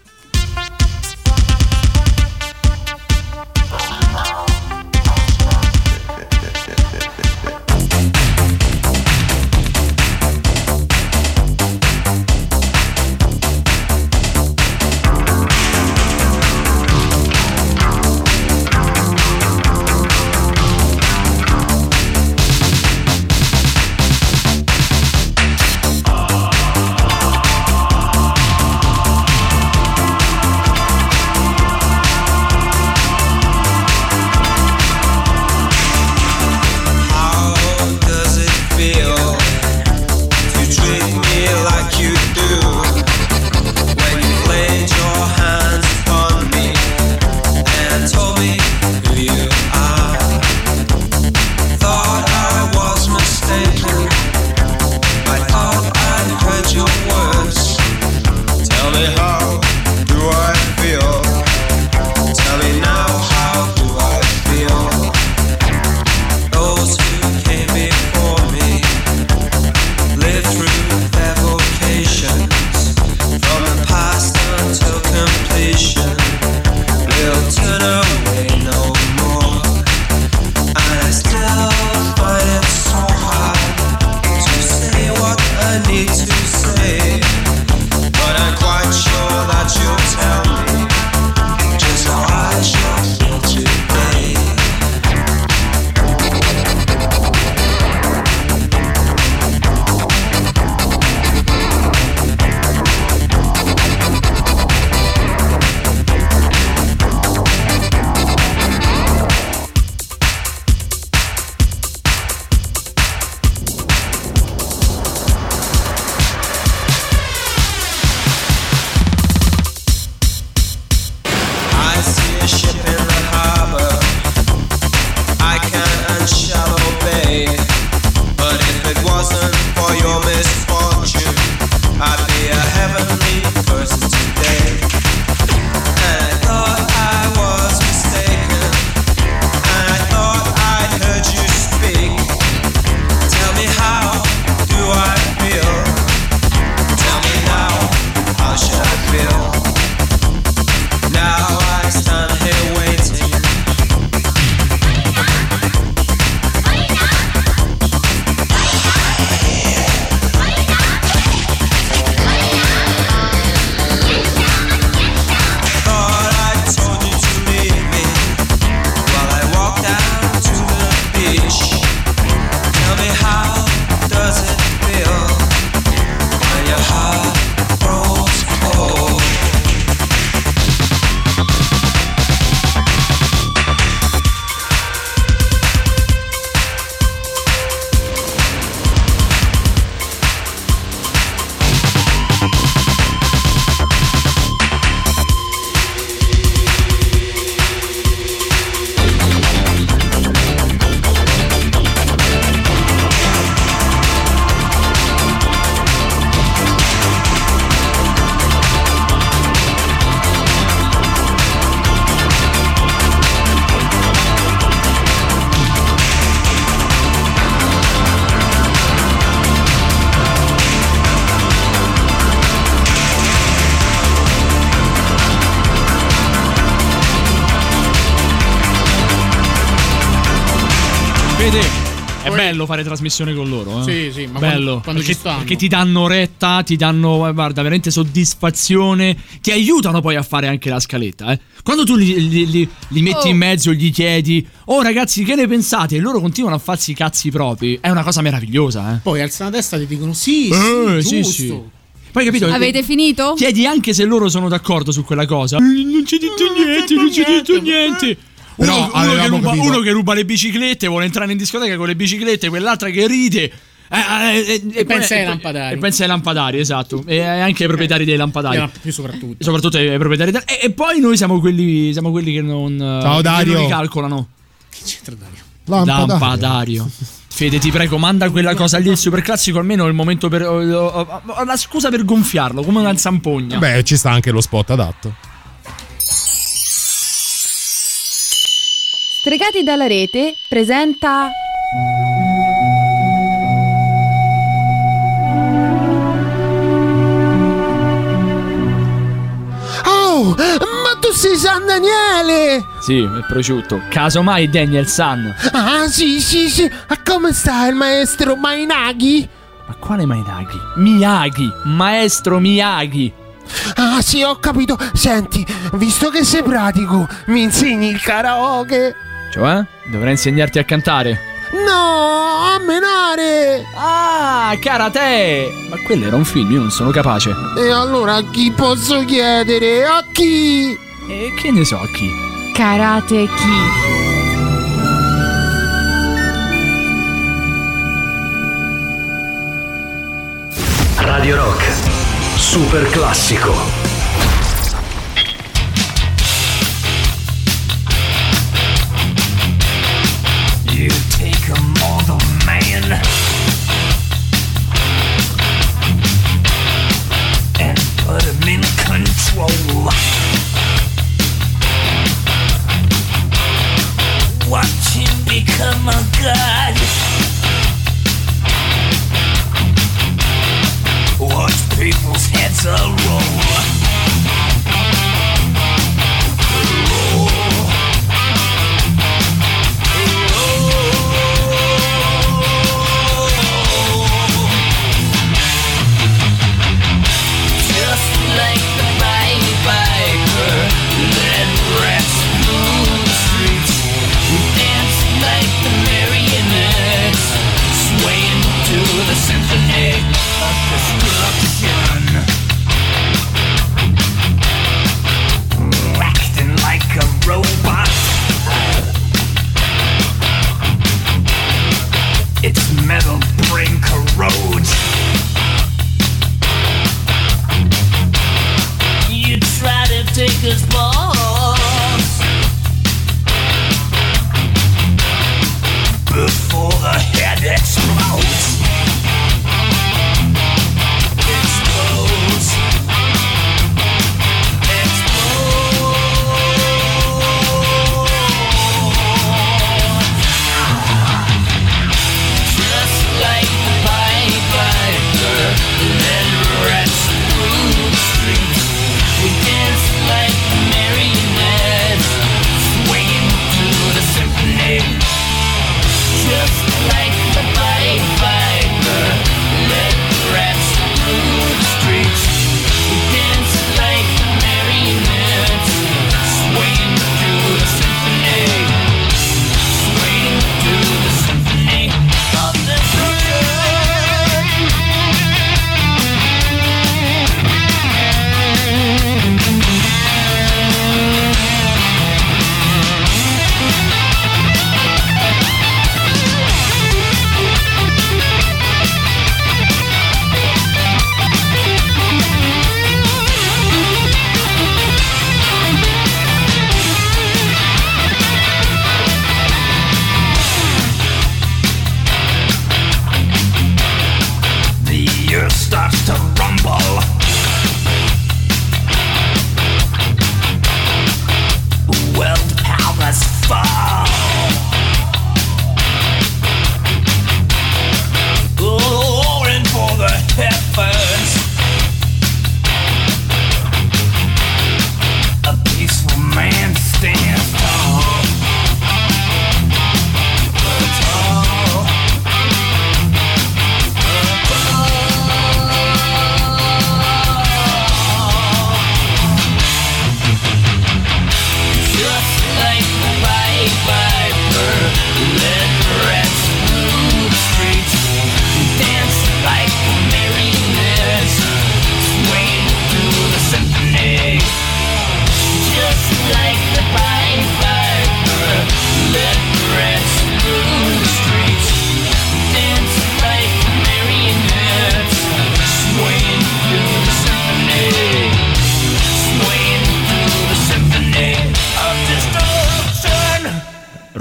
bello fare trasmissione con loro, eh? Sì, sì, ma bello. quando- quando ci perché, stanno. perché ti danno retta, ti danno, eh, guarda, veramente soddisfazione. Ti aiutano poi a fare anche la scaletta, eh. Quando tu li, li- li- li metti Oh. in mezzo, gli chiedi, oh ragazzi, che ne pensate? E loro continuano a farsi i cazzi propri. È una cosa meravigliosa, eh. Poi alzano la testa e ti dicono sì, Eh, sì, sì, giusto. sì. Poi capito? Avete finito? Chiedi anche se loro sono d'accordo su quella cosa. Non ci detto niente, non ci detto niente. Però Uno, uno che ruba, uno che ruba le biciclette, vuole entrare in discoteca con le biciclette, quell'altra che ride. eh, eh, eh, E poi- pensa ai e- lampadari. E pensa ai lampadari, esatto. E anche ai proprietari dei lampadari. Eh, più soprattutto. Soprattutto ai proprietari. del- E, e poi noi siamo quelli, siamo quelli che non, eh, Ciao, che Dario. non ricalcolano. Che c'entra Dario? Lampadario. Lampadario. Fede, ti prego, manda quella cosa lì, il super classico. Almeno è il momento per. la scusa per gonfiarlo, come una zampogna. Beh, ci sta anche lo spot adatto. Stregati dalla rete presenta Oh, ma tu sei San Daniele! Sì, è prosciutto. Casomai Daniel San. Ah, sì, sì, sì. Ma come sta il maestro Mainaghi? Ma quale Mainaghi? Miyagi, maestro Miyagi. Ah, sì, ho capito. Senti, visto che sei pratico, mi insegni il karaoke? Cioè? Dovrei insegnarti a cantare. No, a menare! Ah, karate! Ma quello era un film, io non sono capace. E allora a chi posso chiedere? A chi? E che ne so a chi? Karate Ki. Radio Rock. Super classico. guns. Watch people's heads around.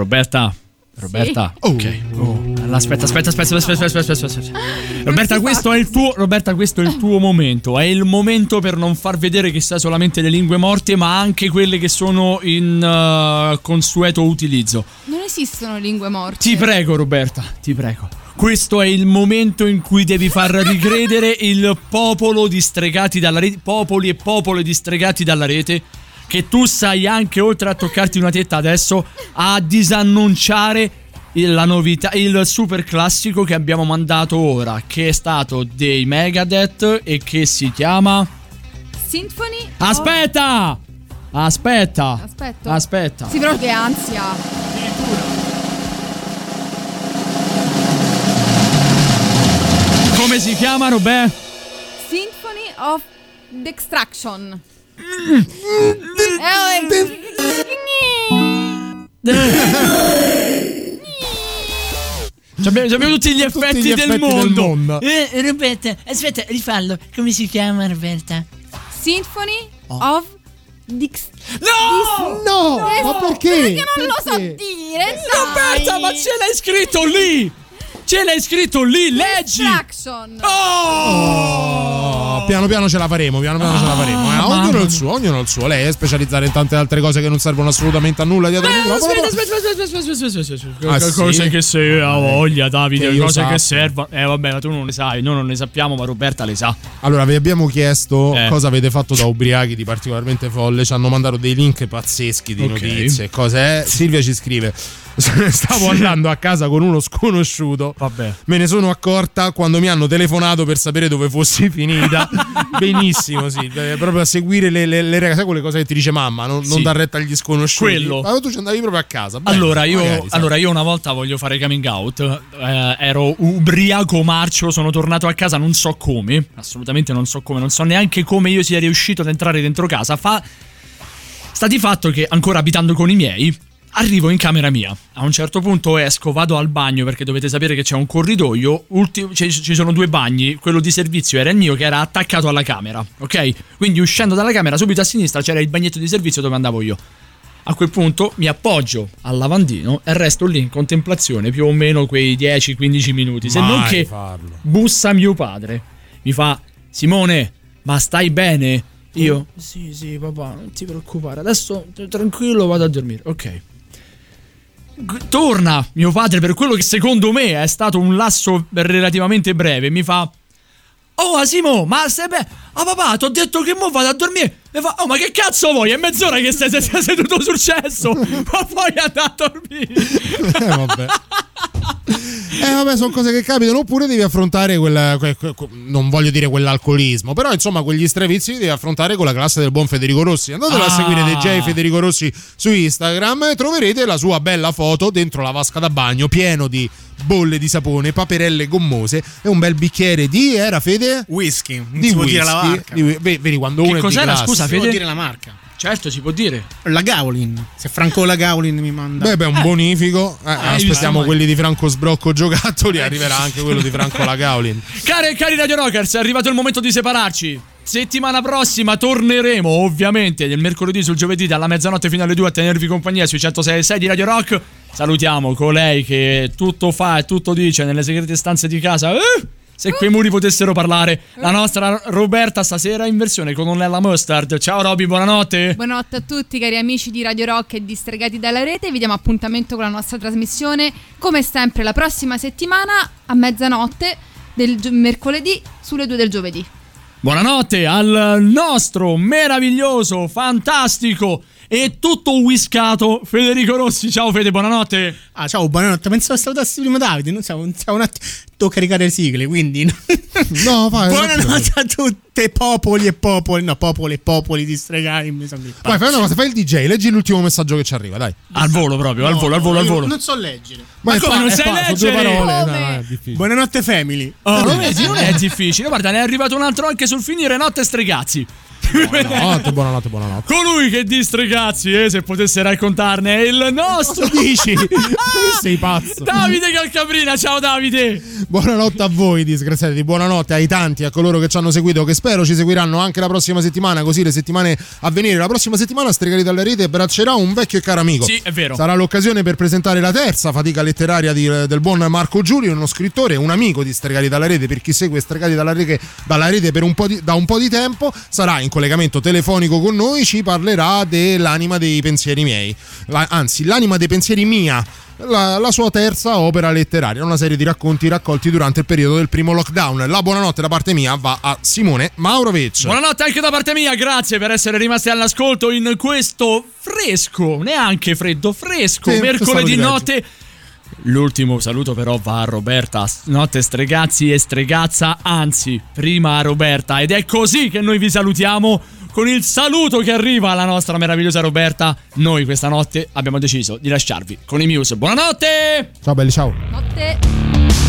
Roberta. Roberta, sì. ok. Oh. Allora, aspetta, aspetta, aspetta, aspetta, aspetta, aspetta, aspetta. Roberta, questo è il tuo, Roberta, questo è il tuo momento. È il momento per non far vedere che sa solamente le lingue morte, ma anche quelle che sono in uh, consueto utilizzo. Non esistono lingue morte. Ti prego, Roberta, ti prego. Questo è il momento in cui devi far ricredere il popolo distregati dalla rete, popoli e popole distregati dalla rete che tu sai anche, oltre a toccarti una tetta adesso, a disannunciare la novità, il super classico che abbiamo mandato ora. Che è stato dei Megadeth e che si chiama. Symphony. of- Aspetta! Aspetta! Aspetto. Aspetta. Sì, però che ansia. Come si chiama, Robè? Symphony of Destruction. Ci abbiamo, abbiamo tutti gli effetti, gli del, effetti del mondo. mondo. Eh, Roberta, aspetta, rifallo. Come si chiama Roberta? Symphony of Dix. No! No! Ma perché? Perché non lo so Perché? dire. Roberta, ma ce l'hai scritto lì! Ce l'hai scritto lì, leggi! Destruction. Oh, piano piano ce la faremo, piano piano ce la faremo. eh. Ognuno il suo, ognuno il suo. Lei è specializzata in tante altre cose che non servono assolutamente a nulla dietro il microfono. Aspetta, aspetta, aspetta, aspetta, aspetta, aspetta. Ah, sì? Cose che se ha voglia, Davide, Che cose che servono. Eh, vabbè, ma tu non le sai, noi non le sappiamo, ma Roberta le sa. Allora, vi abbiamo chiesto Eh. cosa avete fatto da ubriachi di particolarmente folle. Ci hanno mandato dei link pazzeschi di Ok. notizie cose. eh. Silvia ci scrive: Stavo andando a casa con uno sconosciuto. Vabbè. Me ne sono accorta quando mi hanno telefonato per sapere dove fossi finita. Benissimo, Silvia. eh, Proprio a seguire le, le, le. Sai quelle cose che ti dice mamma, non, non Sì. dar retta agli sconosciuti. Quello. Ma tu ci andavi proprio a casa. Bene, Allora io, magari, allora, io una volta voglio fare coming out. eh, ero ubriaco marcio, sono tornato a casa, non so come. Assolutamente non so come, non so neanche come io sia riuscito ad entrare dentro casa. Fa. Sta di fatto che ancora abitando con i miei. Arrivo in camera mia. A un certo punto esco, vado al bagno perché dovete sapere che c'è un corridoio. ulti- ci, ci sono due bagni. Quello di servizio era il mio che era attaccato alla camera. Ok? Quindi uscendo dalla camera, subito a sinistra c'era il bagnetto di servizio dove andavo io. A quel punto mi appoggio al lavandino e resto lì in contemplazione più o meno quei 10-15 minuti. Se non Mai che farlo. bussa mio padre. Mi fa: Simone, ma stai bene? Io? Sì, sì, papà, non ti preoccupare. Adesso tranquillo vado a dormire. Ok. Torna mio padre per quello che secondo me è stato un lasso relativamente breve. Mi fa: Oh Asimo, ma stai bene? Oh papà, ti ho detto che mo vado a dormire. E fa, oh ma che cazzo vuoi? È mezz'ora che stai, stai- stai seduto sul cesso. ma poi andare a dormire. Eh, vabbè. Eh vabbè, sono cose che capitano. Oppure devi affrontare quel. que- que- que- non voglio dire quell'alcolismo, però insomma, quegli strevizi li devi affrontare con la classe del buon Federico Rossi. Andatelo a Ah. seguire DJ Federico Rossi su Instagram e troverete la sua bella foto dentro la vasca da bagno pieno di bolle di sapone, paperelle gommose e un bel bicchiere di. Era Fede? Whisky. Non Di si può dire whisky. la marca. Di- ve- vedi quando uno Che è di cos'era? classe. Scusa, Si può Fede? dire la marca. Certo, si può dire. La Gaolin. Se Franco la Gaolin mi manda. Beh, beh, un bonifico. Eh, visto aspettiamo quelli di Franco Sbrocco Giocattoli. Arriverà anche quello di Franco Lagaulin. Care e cari Radio Rockers, è arrivato il momento di separarci. Settimana prossima torneremo, ovviamente, nel mercoledì sul giovedì dalla mezzanotte fino alle 2 a tenervi compagnia sui 106.6 di Radio Rock. Salutiamo colei che tutto fa e tutto dice nelle segrete stanze di casa. Eh, se quei muri potessero parlare. La nostra Roberta stasera in versione con Nella Mustard. Ciao Roby, buonanotte. Buonanotte a tutti cari amici di Radio Rock e distregati dalla rete, vi diamo appuntamento con la nostra trasmissione come sempre la prossima settimana a mezzanotte del mercoledì sulle 2 del giovedì. Buonanotte al nostro meraviglioso, fantastico e tutto whiskato Federico Rossi. Ciao Fede, buonanotte. Ah, ciao, buonanotte. Pensavo salutassi prima Davide. Non siamo, siamo un attimo. Devo caricare le sigle, quindi. No, vai. Buonanotte a tutte, popoli e popoli. No, popoli e popoli distregati. Mi sono Vai, fai una cosa, fai il DJ, leggi l'ultimo messaggio che ci arriva, dai. Al volo proprio, al volo, al volo, al volo. Non so leggere. Ma è come fa- non è sai due leggere? parole, no, no, è difficile. Buonanotte, family. Oh, lo vedi, non è difficile. Guarda, ne è arrivato un altro anche sul finire notte stregazzi. Buonanotte, buonanotte, buonanotte. Colui che di stregazzi, eh, se potesse raccontarne, è il nostro. Cosa dici? Sei pazzo. Davide Calcabrina, ciao Davide. Buonanotte a voi, disgraziati. Buonanotte ai tanti, a coloro che ci hanno seguito, che spero ci seguiranno anche la prossima settimana, così le settimane a venire. La prossima settimana Stregali dalla rete abbraccerà un vecchio e caro amico. Sì, è vero. Sarà l'occasione per presentare la terza fatica letteraria di- del buon Marco Giulio, uno scrittore, un amico di Stregali dalla rete. Per chi segue Stregali dalla rete, dalla rete per un po' di- da un po' di tempo, sarà in collegamento telefonico con noi. Ci parlerà dell'anima dei pensieri miei, La- anzi, l'anima dei pensieri mia. La, la sua terza opera letteraria, una serie di racconti raccolti durante il periodo del primo lockdown. La buonanotte da parte mia va a Simone Maurovic. Buonanotte anche da parte mia, grazie per essere rimasti all'ascolto in questo fresco, neanche freddo, fresco, Sì, mercoledì notte. L'ultimo saluto però va a Roberta, notte stregazzi e stregazza, anzi, prima a Roberta. Ed è così che noi vi salutiamo con il saluto che arriva alla nostra meravigliosa Roberta. Noi questa notte abbiamo deciso di lasciarvi con i Muse. Buonanotte! Ciao belli, ciao. Notte.